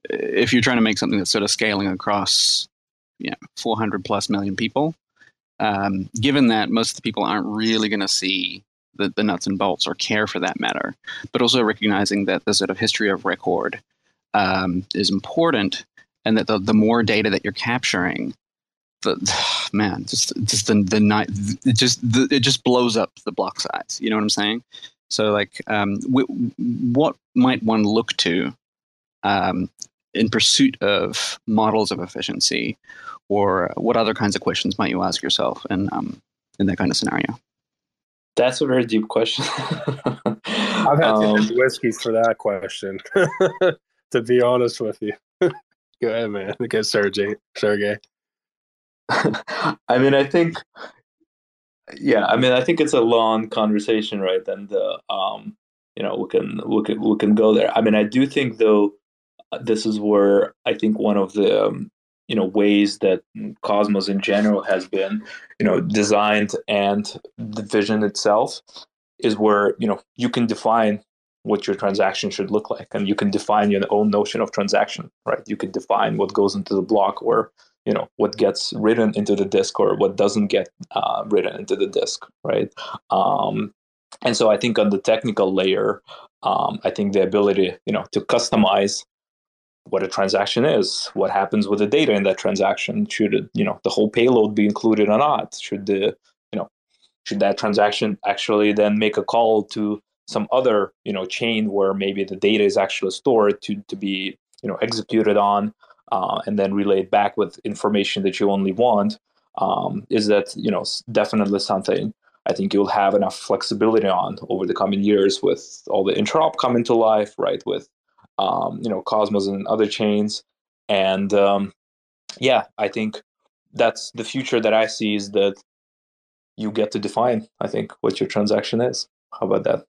if you're trying to make something that's sort of scaling across, you know, 400 plus million people, um, given that most of the people aren't really going to see the, the nuts and bolts or care for that matter, but also recognizing that the sort of history of record um, is important and that the, the more data that you're capturing, the [sighs] man, just just the the night, it just the, it just blows up the block size. You know what I'm saying? So like, um, w- what might one look to um, in pursuit of models of efficiency, or what other kinds of questions might you ask yourself in um, in that kind of scenario? That's a very deep question. [laughs] I've had um, too whiskeys for that question. [laughs] to be honest with you, [laughs] go ahead, man. Get Sergey. Sergey. [laughs] I mean, I think, yeah, I mean, I think it's a long conversation, right? And uh, um, you know, we can we can we can go there. I mean, I do think though, this is where I think one of the um, you know ways that Cosmos in general has been you know designed and the vision itself is where you know you can define what your transaction should look like and you can define your own notion of transaction right you can define what goes into the block or you know what gets written into the disk or what doesn't get uh, written into the disk right um, and so i think on the technical layer um, i think the ability you know to customize what a transaction is, what happens with the data in that transaction. Should it, you know the whole payload be included or not? Should the you know should that transaction actually then make a call to some other you know chain where maybe the data is actually stored to to be you know executed on uh, and then relayed back with information that you only want? Um, is that you know definitely something I think you'll have enough flexibility on over the coming years with all the interop coming to life, right? With um, you know, Cosmos and other chains. And um, yeah, I think that's the future that I see is that you get to define, I think, what your transaction is. How about that?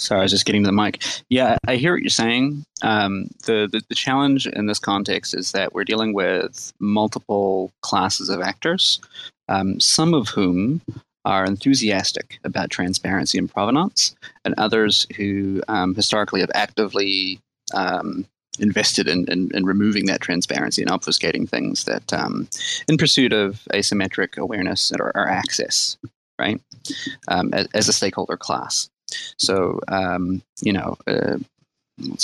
Sorry, I was just getting to the mic. Yeah, I hear what you're saying. Um, the, the, the challenge in this context is that we're dealing with multiple classes of actors, um, some of whom are enthusiastic about transparency and provenance, and others who um, historically have actively um, invested in, in, in, removing that transparency and obfuscating things that, um, in pursuit of asymmetric awareness or, or access, right, um, as, as, a stakeholder class. So, um, you know, uh,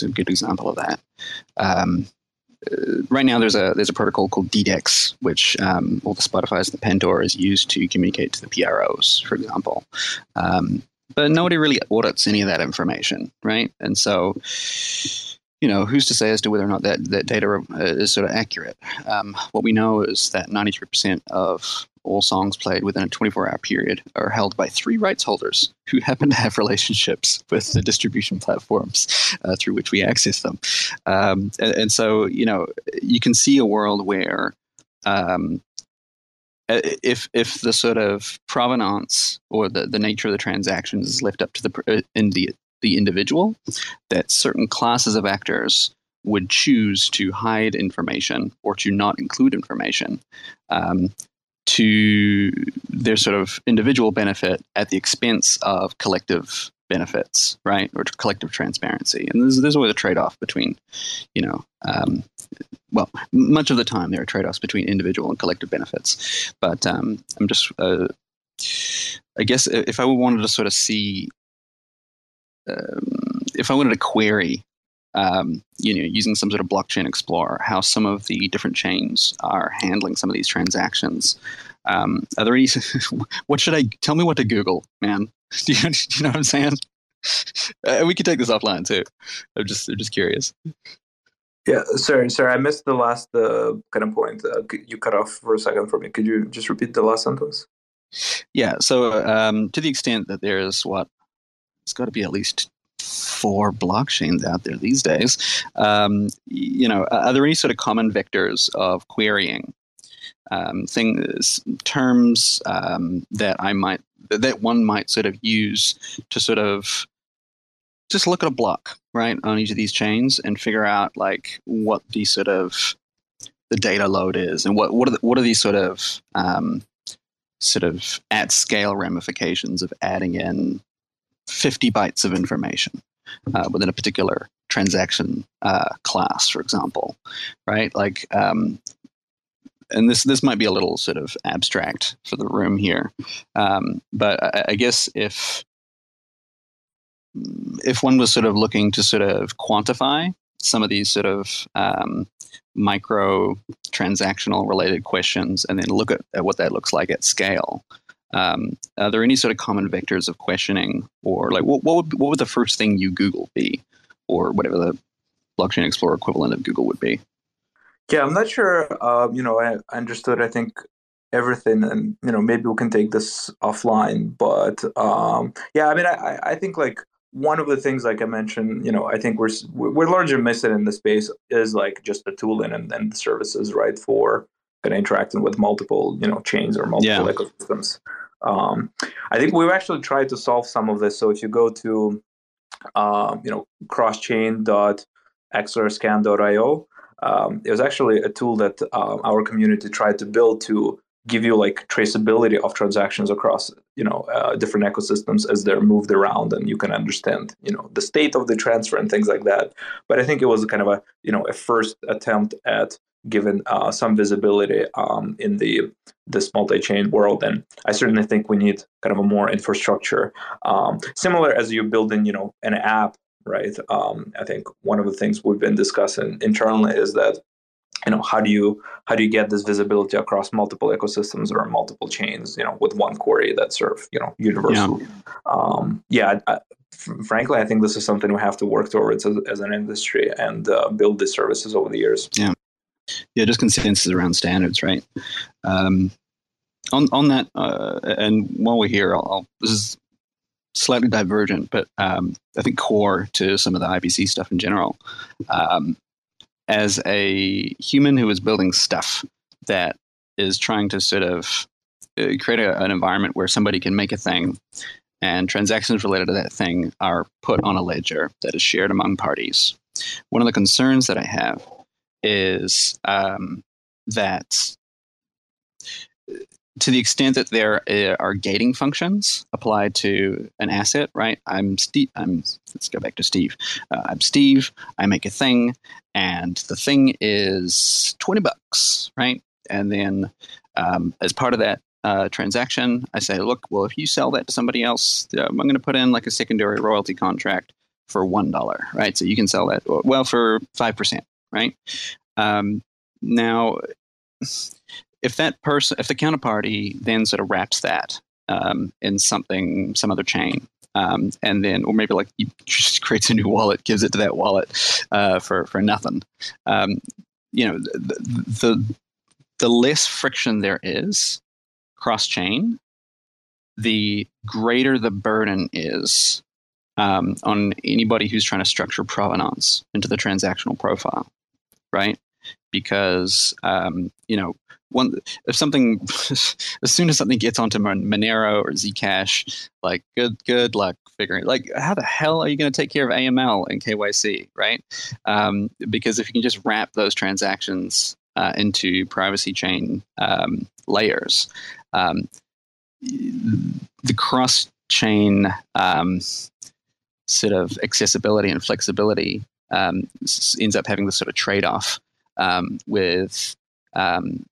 a good example of that? Um, uh, right now there's a there's a protocol called DDEX, which um, all the Spotify's and the Pandoras use to communicate to the PROs, for example. Um, but nobody really audits any of that information, right? And so, you know, who's to say as to whether or not that, that data uh, is sort of accurate? Um, what we know is that 93% of all songs played within a 24 hour period are held by three rights holders who happen to have [laughs] relationships with the distribution platforms uh, through which we access them. Um, and, and, so, you know, you can see a world where um, if if the sort of provenance or the, the nature of the transactions is left up to the uh, in the the individual, that certain classes of actors would choose to hide information or to not include information um, to their sort of individual benefit at the expense of collective benefits, right, or collective transparency. And there's, there's always a trade-off between, you know, um, well, much of the time there are trade-offs between individual and collective benefits. But um, I'm just, uh, I guess, if I wanted to sort of see, um, if I wanted to query um, you know, using some sort of blockchain explorer, how some of the different chains are handling some of these transactions. Um, are there any? [laughs] what should I tell me? What to Google, man? [laughs] Do you, do you know what I'm saying? [laughs] Uh, we could take this offline too. I'm just, I'm just curious. Yeah, sorry, sorry, I missed the last uh, kind of point. Uh, you cut off for a second for me. Could you just repeat the last sentence? Yeah. So, um, to the extent that there's what it's got to be at least four blockchains out there these days. Um, you know, are there any sort of common vectors of querying um, things, terms um, that I might that one might sort of use to sort of just look at a block right on each of these chains and figure out like what the sort of the data load is and what what are the, what are these sort of um, sort of at scale ramifications of adding in 50 bytes of information uh, within a particular transaction uh, class, for example, right? Like, um, and this this might be a little sort of abstract for the room here, um, but I, I, guess if if one was sort of looking to sort of quantify some of these sort of um, micro transactional related questions and then look at, at, what that looks like at scale. Um, are there any sort of common vectors of questioning, or like what, what would what would the first thing you Google be, or whatever the blockchain explorer equivalent of Google would be? Yeah, I'm not sure. Uh, you know, I understood. I think everything, and you know, maybe we can take this offline. But um, yeah, I mean, I, I think like one of the things, like I mentioned, you know, I think we're we're largely missing in the space is like just the tooling and, and the services, right, for of interacting with multiple, you know, chains or multiple yeah. ecosystems. Um, I think we've actually tried to solve some of this. So if you go to, um, you know, crosschain.axelarscan.io, um, it was actually a tool that uh, our community tried to build to give you like traceability of transactions across you know uh, different ecosystems as they're moved around and you can understand you know the state of the transfer and things like that but i think it was kind of a you know a first attempt at giving uh, some visibility um, in the this multi-chain world and i certainly think we need kind of a more infrastructure. Um, similar as you building you know an app right? Um, i think one of the things we've been discussing internally is that you know how do you how do you get this visibility across multiple ecosystems or multiple chains you know with one query that serve you know universal yeah, um, yeah I, frankly i think this is something we have to work towards as, as an industry and uh, build these services over the years. Yeah yeah just consensus around standards right um, on on that uh, and while we're here I'll, I'll, this is slightly divergent but um, i think core to some of the ibc stuff in general um, as a human who is building stuff that is trying to sort of uh, create a, an environment where somebody can make a thing and transactions related to that thing are put on a ledger that is shared among parties. One of the concerns that I have is um, that to the extent that there uh, are gating functions applied to an asset, right? I'm Steve. I'm let's go back to Steve. Uh, I'm Steve. I make a thing, and the thing is twenty bucks, right? And then um, as part of that uh, transaction, I say, look, well, if you sell that to somebody else, uh, I'm going to put in like a secondary royalty contract for one dollar, right? So you can sell that well for five percent, right? Um, now if that person, if the counterparty then sort of wraps that um, in something, some other chain, um, and then, or maybe like you [laughs] just creates a new wallet, gives it to that wallet uh, for for nothing. Um, you know, the, the the less friction there is cross chain, the greater the burden is um, on anybody who's trying to structure provenance into the transactional profile, right? Because um, you know one if something [laughs] as soon as something gets onto Monero or Zcash, like good good luck figuring like how the hell are you going to take care of AML and KYC, right? Um, because if you can just wrap those transactions uh, into privacy chain um, layers, um, the cross chain um, sort of accessibility and flexibility um, ends up having this sort of trade off um, with um,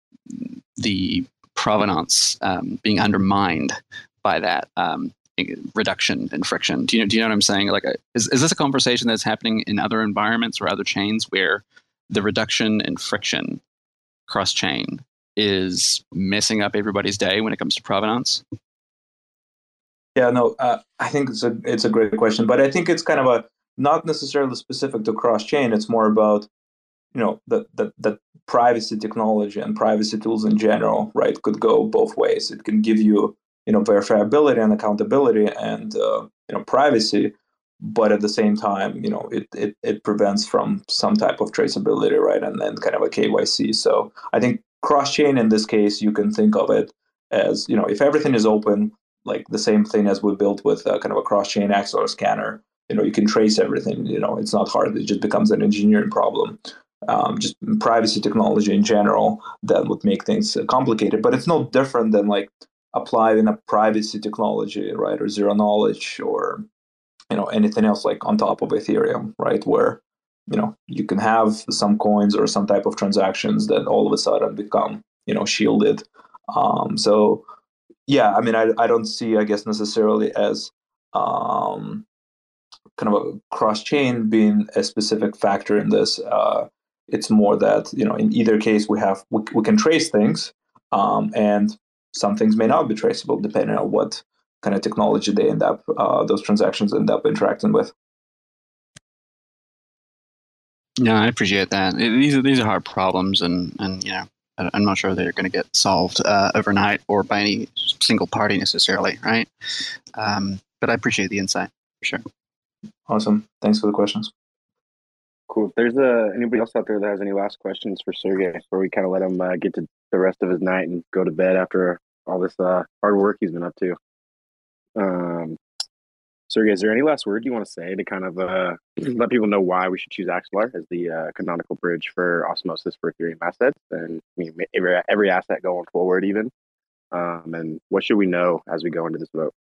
the provenance um, being undermined by that um, reduction in friction. Do you know? Do you know what I'm saying? Like, uh, is is this a conversation that's happening in other environments or other chains where the reduction in friction cross chain is messing up everybody's day when it comes to provenance? Yeah, no, uh, I think it's a it's a great question, but I think it's kind of a not necessarily specific to cross chain. It's more about you know that that that privacy technology and privacy tools in general right could go both ways it can give you you know verifiability and accountability and uh, you know privacy but at the same time you know it, it it prevents from some type of traceability right and then kind of a kyc so i think cross chain in this case you can think of it as you know if everything is open like the same thing as we built with uh, kind of a cross-chain Axelar scanner. You know, you can trace everything. You know, it's not hard. It just becomes an engineering problem. Um, just privacy technology in general that would make things complicated. But it's no different than like applying a privacy technology, right, or zero knowledge, or you know anything else like on top of Ethereum, right, where you know you can have some coins or some type of transactions that all of a sudden become you know shielded. Um, so yeah, I mean, I I don't see, I guess, necessarily as um, kind of a cross chain being a specific factor in this. Uh, it's more that you know in either case we have we, we can trace things um, and some things may not be traceable depending on what kind of technology they end up uh, those transactions end up interacting with. Yeah i appreciate that. It, these are these are hard problems and and you know i'm not sure they're going to get solved uh, overnight or by any single party necessarily right? Um, but i appreciate the insight for sure awesome thanks for the questions Cool. If there's uh, anybody else out there that has any last questions for Sergey before we kind of let him uh, get to the rest of his night and go to bed after all this uh, hard work he's been up to. Um, Sergey, is there any last word you want to say to kind of uh, [clears throat] let people know why we should choose Axelar as the uh, canonical bridge for osmosis for Ethereum assets and I mean, every, every asset going forward, even? Um, and what should we know as we go into this vote?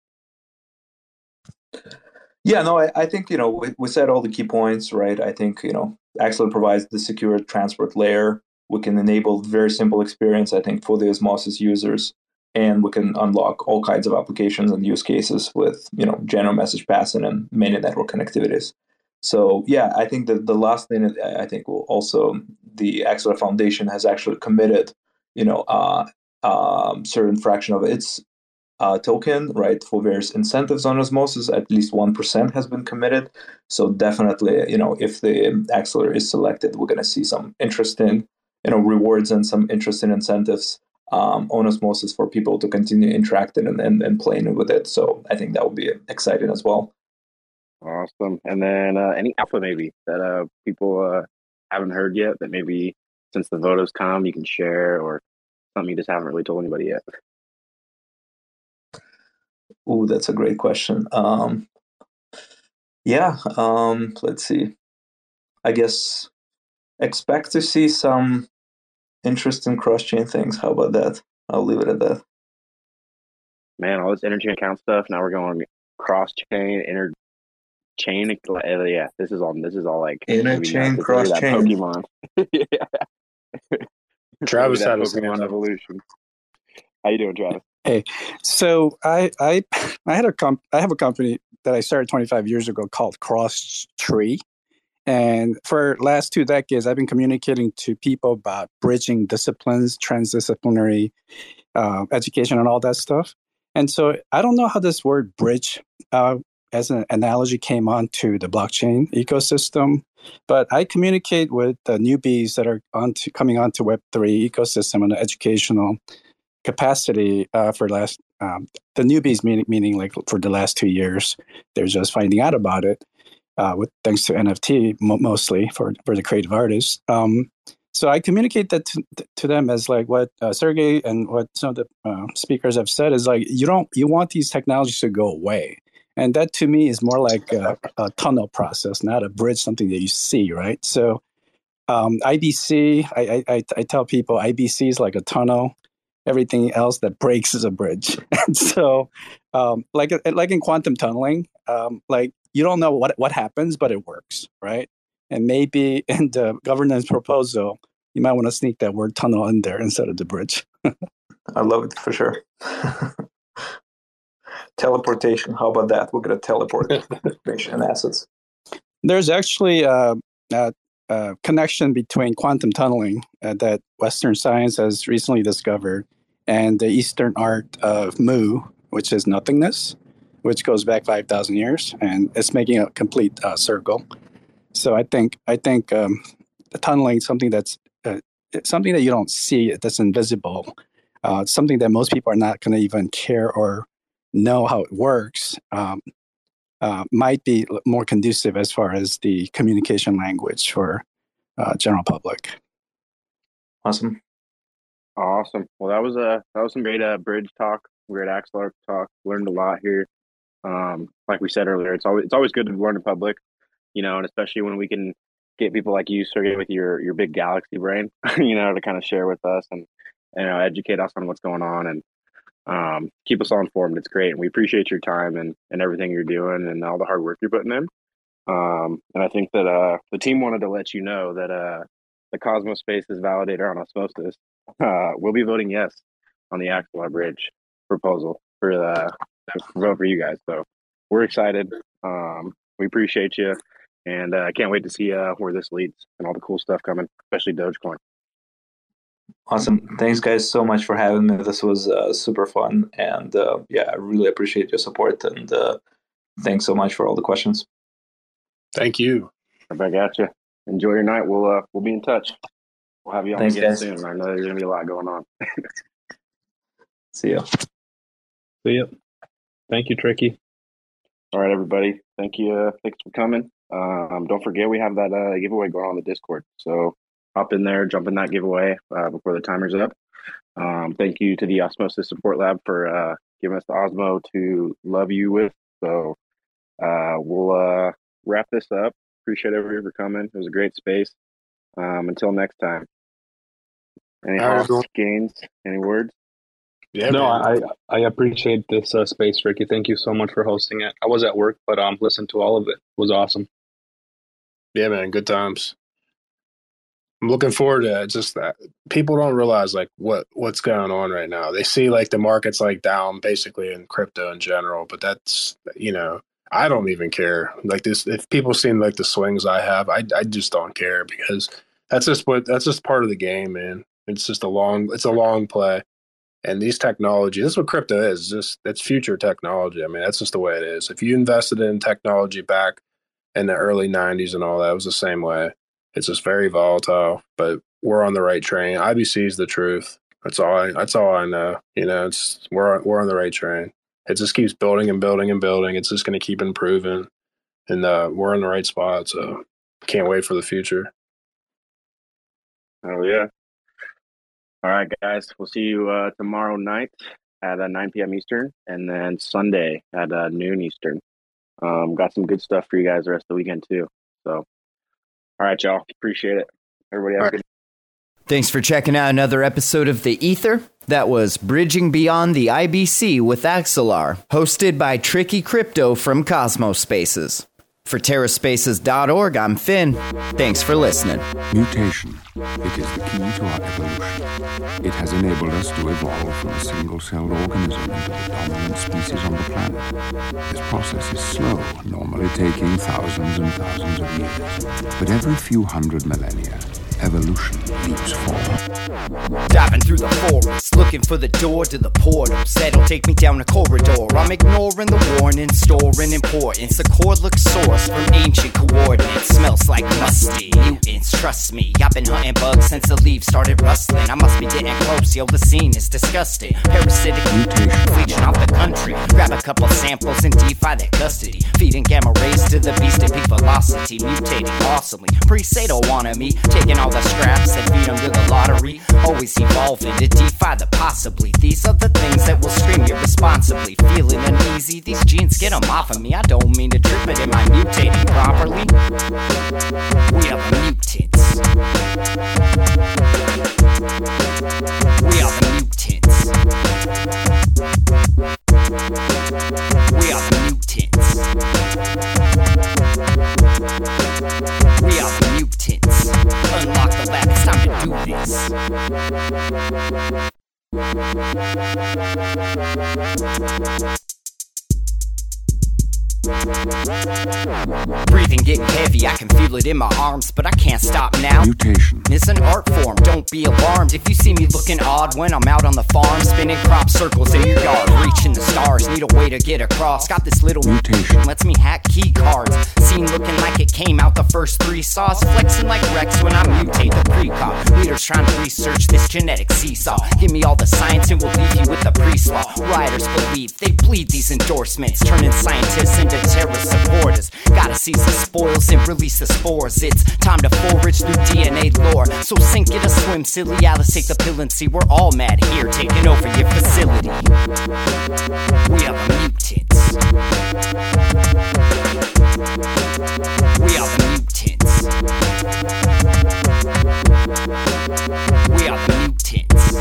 Yeah, no, I, I think you know we, we said all the key points, right? I think you know Axelar provides the secure transport layer. We can enable very simple experience, I think, for the Osmosis users, and we can unlock all kinds of applications and use cases with you know general message passing and many network connectivities. So yeah, I think that the last thing I think will also the Axelar Foundation has actually committed, you know, uh, um, certain fraction of its uh, token, right, for various incentives on Osmosis. At least 1% has been committed. So definitely, you know, if the Axelar is selected, we're going to see some interesting, you know, rewards and some interesting incentives um, on Osmosis for people to continue interacting and, and, and playing with it. So I think that will be exciting as well. Awesome. And then uh, any alpha maybe that uh, people uh, haven't heard yet that maybe since the vote has come, you can share or something you just haven't really told anybody yet? Oh, that's a great question. Um, yeah, um, let's see. I guess expect to see some interesting cross-chain things. How about that? I'll leave it at that. Man, all this interchain account stuff. Now we're going cross-chain, inter chain. Yeah, this is all. This is all like interchain, cross-chain, Pokemon. [laughs] yeah. Travis had a Pokemon evolution. How you doing, Travis? Hey, so I I [laughs] I had a comp I have a company that I started 25 years ago called Cross Tree. And for last two decades, I've been communicating to people about bridging disciplines, transdisciplinary uh, education, and all that stuff. And so I don't know how this word bridge, uh, as an analogy, came onto the blockchain ecosystem, but I communicate with the newbies that are onto, coming onto Web3 ecosystem and the educational capacity uh, for last um, the newbies meaning meaning like for the last two years they're just finding out about it uh, with thanks to NFT mo- mostly for for the creative artists. Um, so I communicate that to, to them as like what uh, Sergey and what some of the uh, speakers have said is like you don't you want these technologies to go away, and that to me is more like a, a tunnel process, not a bridge, something that you see, right? So um, IBC, I, I, I tell people IBC is like a tunnel everything else that breaks is a bridge. [laughs] and so, um, like like in quantum tunneling, um, like you don't know what what happens, but it works, right? And maybe [laughs] in the governance proposal, you might want to sneak that word tunnel in there instead of the bridge. [laughs] I love it for sure. Teleportation. How about that? We're going to teleport information and assets. There's actually uh, uh, connection between quantum tunneling uh, that Western science has recently discovered and the Eastern art of Mu, which is nothingness, which goes back 5,000 years, and it's making a complete uh, circle. So I think I think um, tunneling is something that's uh, something that you don't see, that's invisible, uh, something that most people are not going to even care or know how it works. Um, uh, might be more conducive as far as the communication language for uh, general public. Awesome. Awesome. Well, that was a that was some great uh, bridge talk We're at Axelar Talk. Learned a lot here. Um, like we said earlier, it's always it's always good to learn in public, you know, and especially when we can get people like you, Sergey, with your your big galaxy brain, [laughs] you know, to kind of share with us and you know educate us on what's going on and um, keep us all informed. It's great, and we appreciate your time and and everything you're doing and all the hard work you're putting in. Um, and I think that uh, the team wanted to let you know that uh, the Cosmos Spaces validator on osmosis uh, will be voting yes on the Axelar Bridge proposal for the vote for you guys. So we're excited. Um, we appreciate you, and I uh, can't wait to see uh, where this leads and all the cool stuff coming, especially Dogecoin. Awesome. Thanks, guys, so much for having me. This was uh, super fun. And uh, yeah, I really appreciate your support. And uh, thanks so much for all the questions. Thank you. Right back at you. Enjoy your night. We'll uh, we'll be in touch. We'll have you on Thanks, again guys. soon. I know there's gonna be a lot going on. [laughs] See ya. See ya. Thank you, Tricky. All right, everybody. Thank you. Uh, thanks for coming. Um, don't forget we have that uh, giveaway going on the Discord. So hop in there, jump in that giveaway uh, before the timer's up. Um, thank you to the Osmosis Support Lab for uh, giving us the Osmo to love you with. So uh, we'll uh, wrap this up. Appreciate everybody for coming. It was a great space. Um, until next time. Any All right, thoughts, everyone. Gainzz, any words? Yeah, no, man. I I appreciate this uh, space, Ricky. Thank you so much for hosting it. I was at work, but um, listened to all of it. It was awesome. Yeah, man, good times. I'm looking forward to. Just that people don't realize like what what's going on right now. They see like the market's like down basically in crypto in general, but that's you know I don't even care. Like this, if people seem like the swings I have, I I just don't care because that's just what that's just part of the game, man. It's just a long it's a long play. And these technology, this is what crypto is. Just it's future technology. I mean, that's just the way it is. If you invested in technology back in the early '90s and all that, it was the same way. It's just very volatile, but we're on the right train. IBC is the truth. That's all. I, that's all I know. You know, it's we're we're on the right train. It just keeps building and building and building. It's just going to keep improving, and uh, we're in the right spot. So can't wait for the future. Oh yeah. All right, guys. We'll see you uh, tomorrow night at uh, 9 p.m. Eastern, and then Sunday at uh, noon Eastern. Um, got some good stuff for you guys the rest of the weekend too. So, all right, y'all. Appreciate it. Everybody have a good. Thanks for checking out another episode of The Ether. That was Bridging Beyond the IBC with Axelar, hosted by Tricky Crypto from Cosmos Spaces. For TerraSpaces.org, I'm Finn. Thanks for listening. Mutation. It is the key to our evolution. It has enabled us to evolve from a single-celled organism into the dominant species on the planet. This process is slow, normally taking thousands and thousands of years. But every few hundred millennia, evolution leaps forward. Diving through the forest, looking for the door to the portal. That'll take me down a corridor. I'm ignoring the warning, storing importance. The cordless source from ancient coordinates smells like musty. Mutants, trust me. I've been hunting bugs since the leaves started rustling. I must be getting close, yo. The scene is disgusting. Parasitic Mutation. legion off the country. Grab a couple samples and defy their custody. Feeding gamma rays to the beast at peak velocity. Mutating awesomely. Pre-Sato wanna me. Taking all the scraps and feed them to the lottery. Always evolving to defy the possibly. These are the things that will scream irresponsibly. Feeling uneasy. These jeans get them off of me. I don't mean to trip, but am I mutating when I'm out on the farm, spinning crop circles in your yard, reaching the stars, need a way to get across. Got this little Mutation. lets me hack key cards. Scene looking like it came out the first three saws, flexing like Rex when I Leaders trying to research this genetic seesaw. Give me all the science and we'll leave you with the pre-slaw. Rioters believe they bleed these endorsements, turning scientists into terrorist supporters. Gotta seize the spoils and release the spores. It's time to forage through DNA lore. So sink it a swim, silly Alice, take the pill and see we're all mad here, taking over your facility. We are the mutants. We are the mutants. We are the mutants.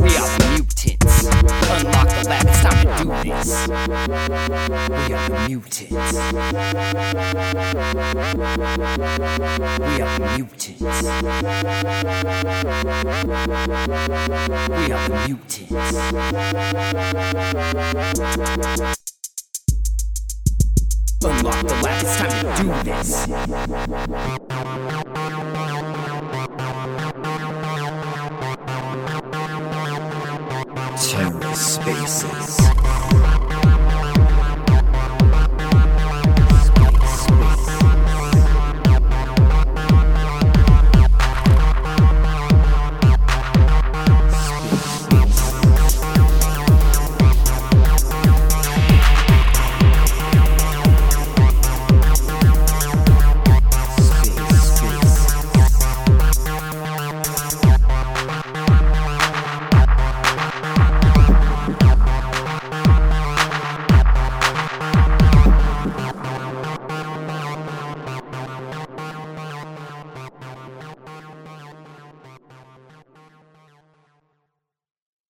We are the mutants. Unlock the lab, it's time to do this. We are mutants. We are mutants. We are the mutants. Unlock the lab, it's time to do this. TerraSpaces.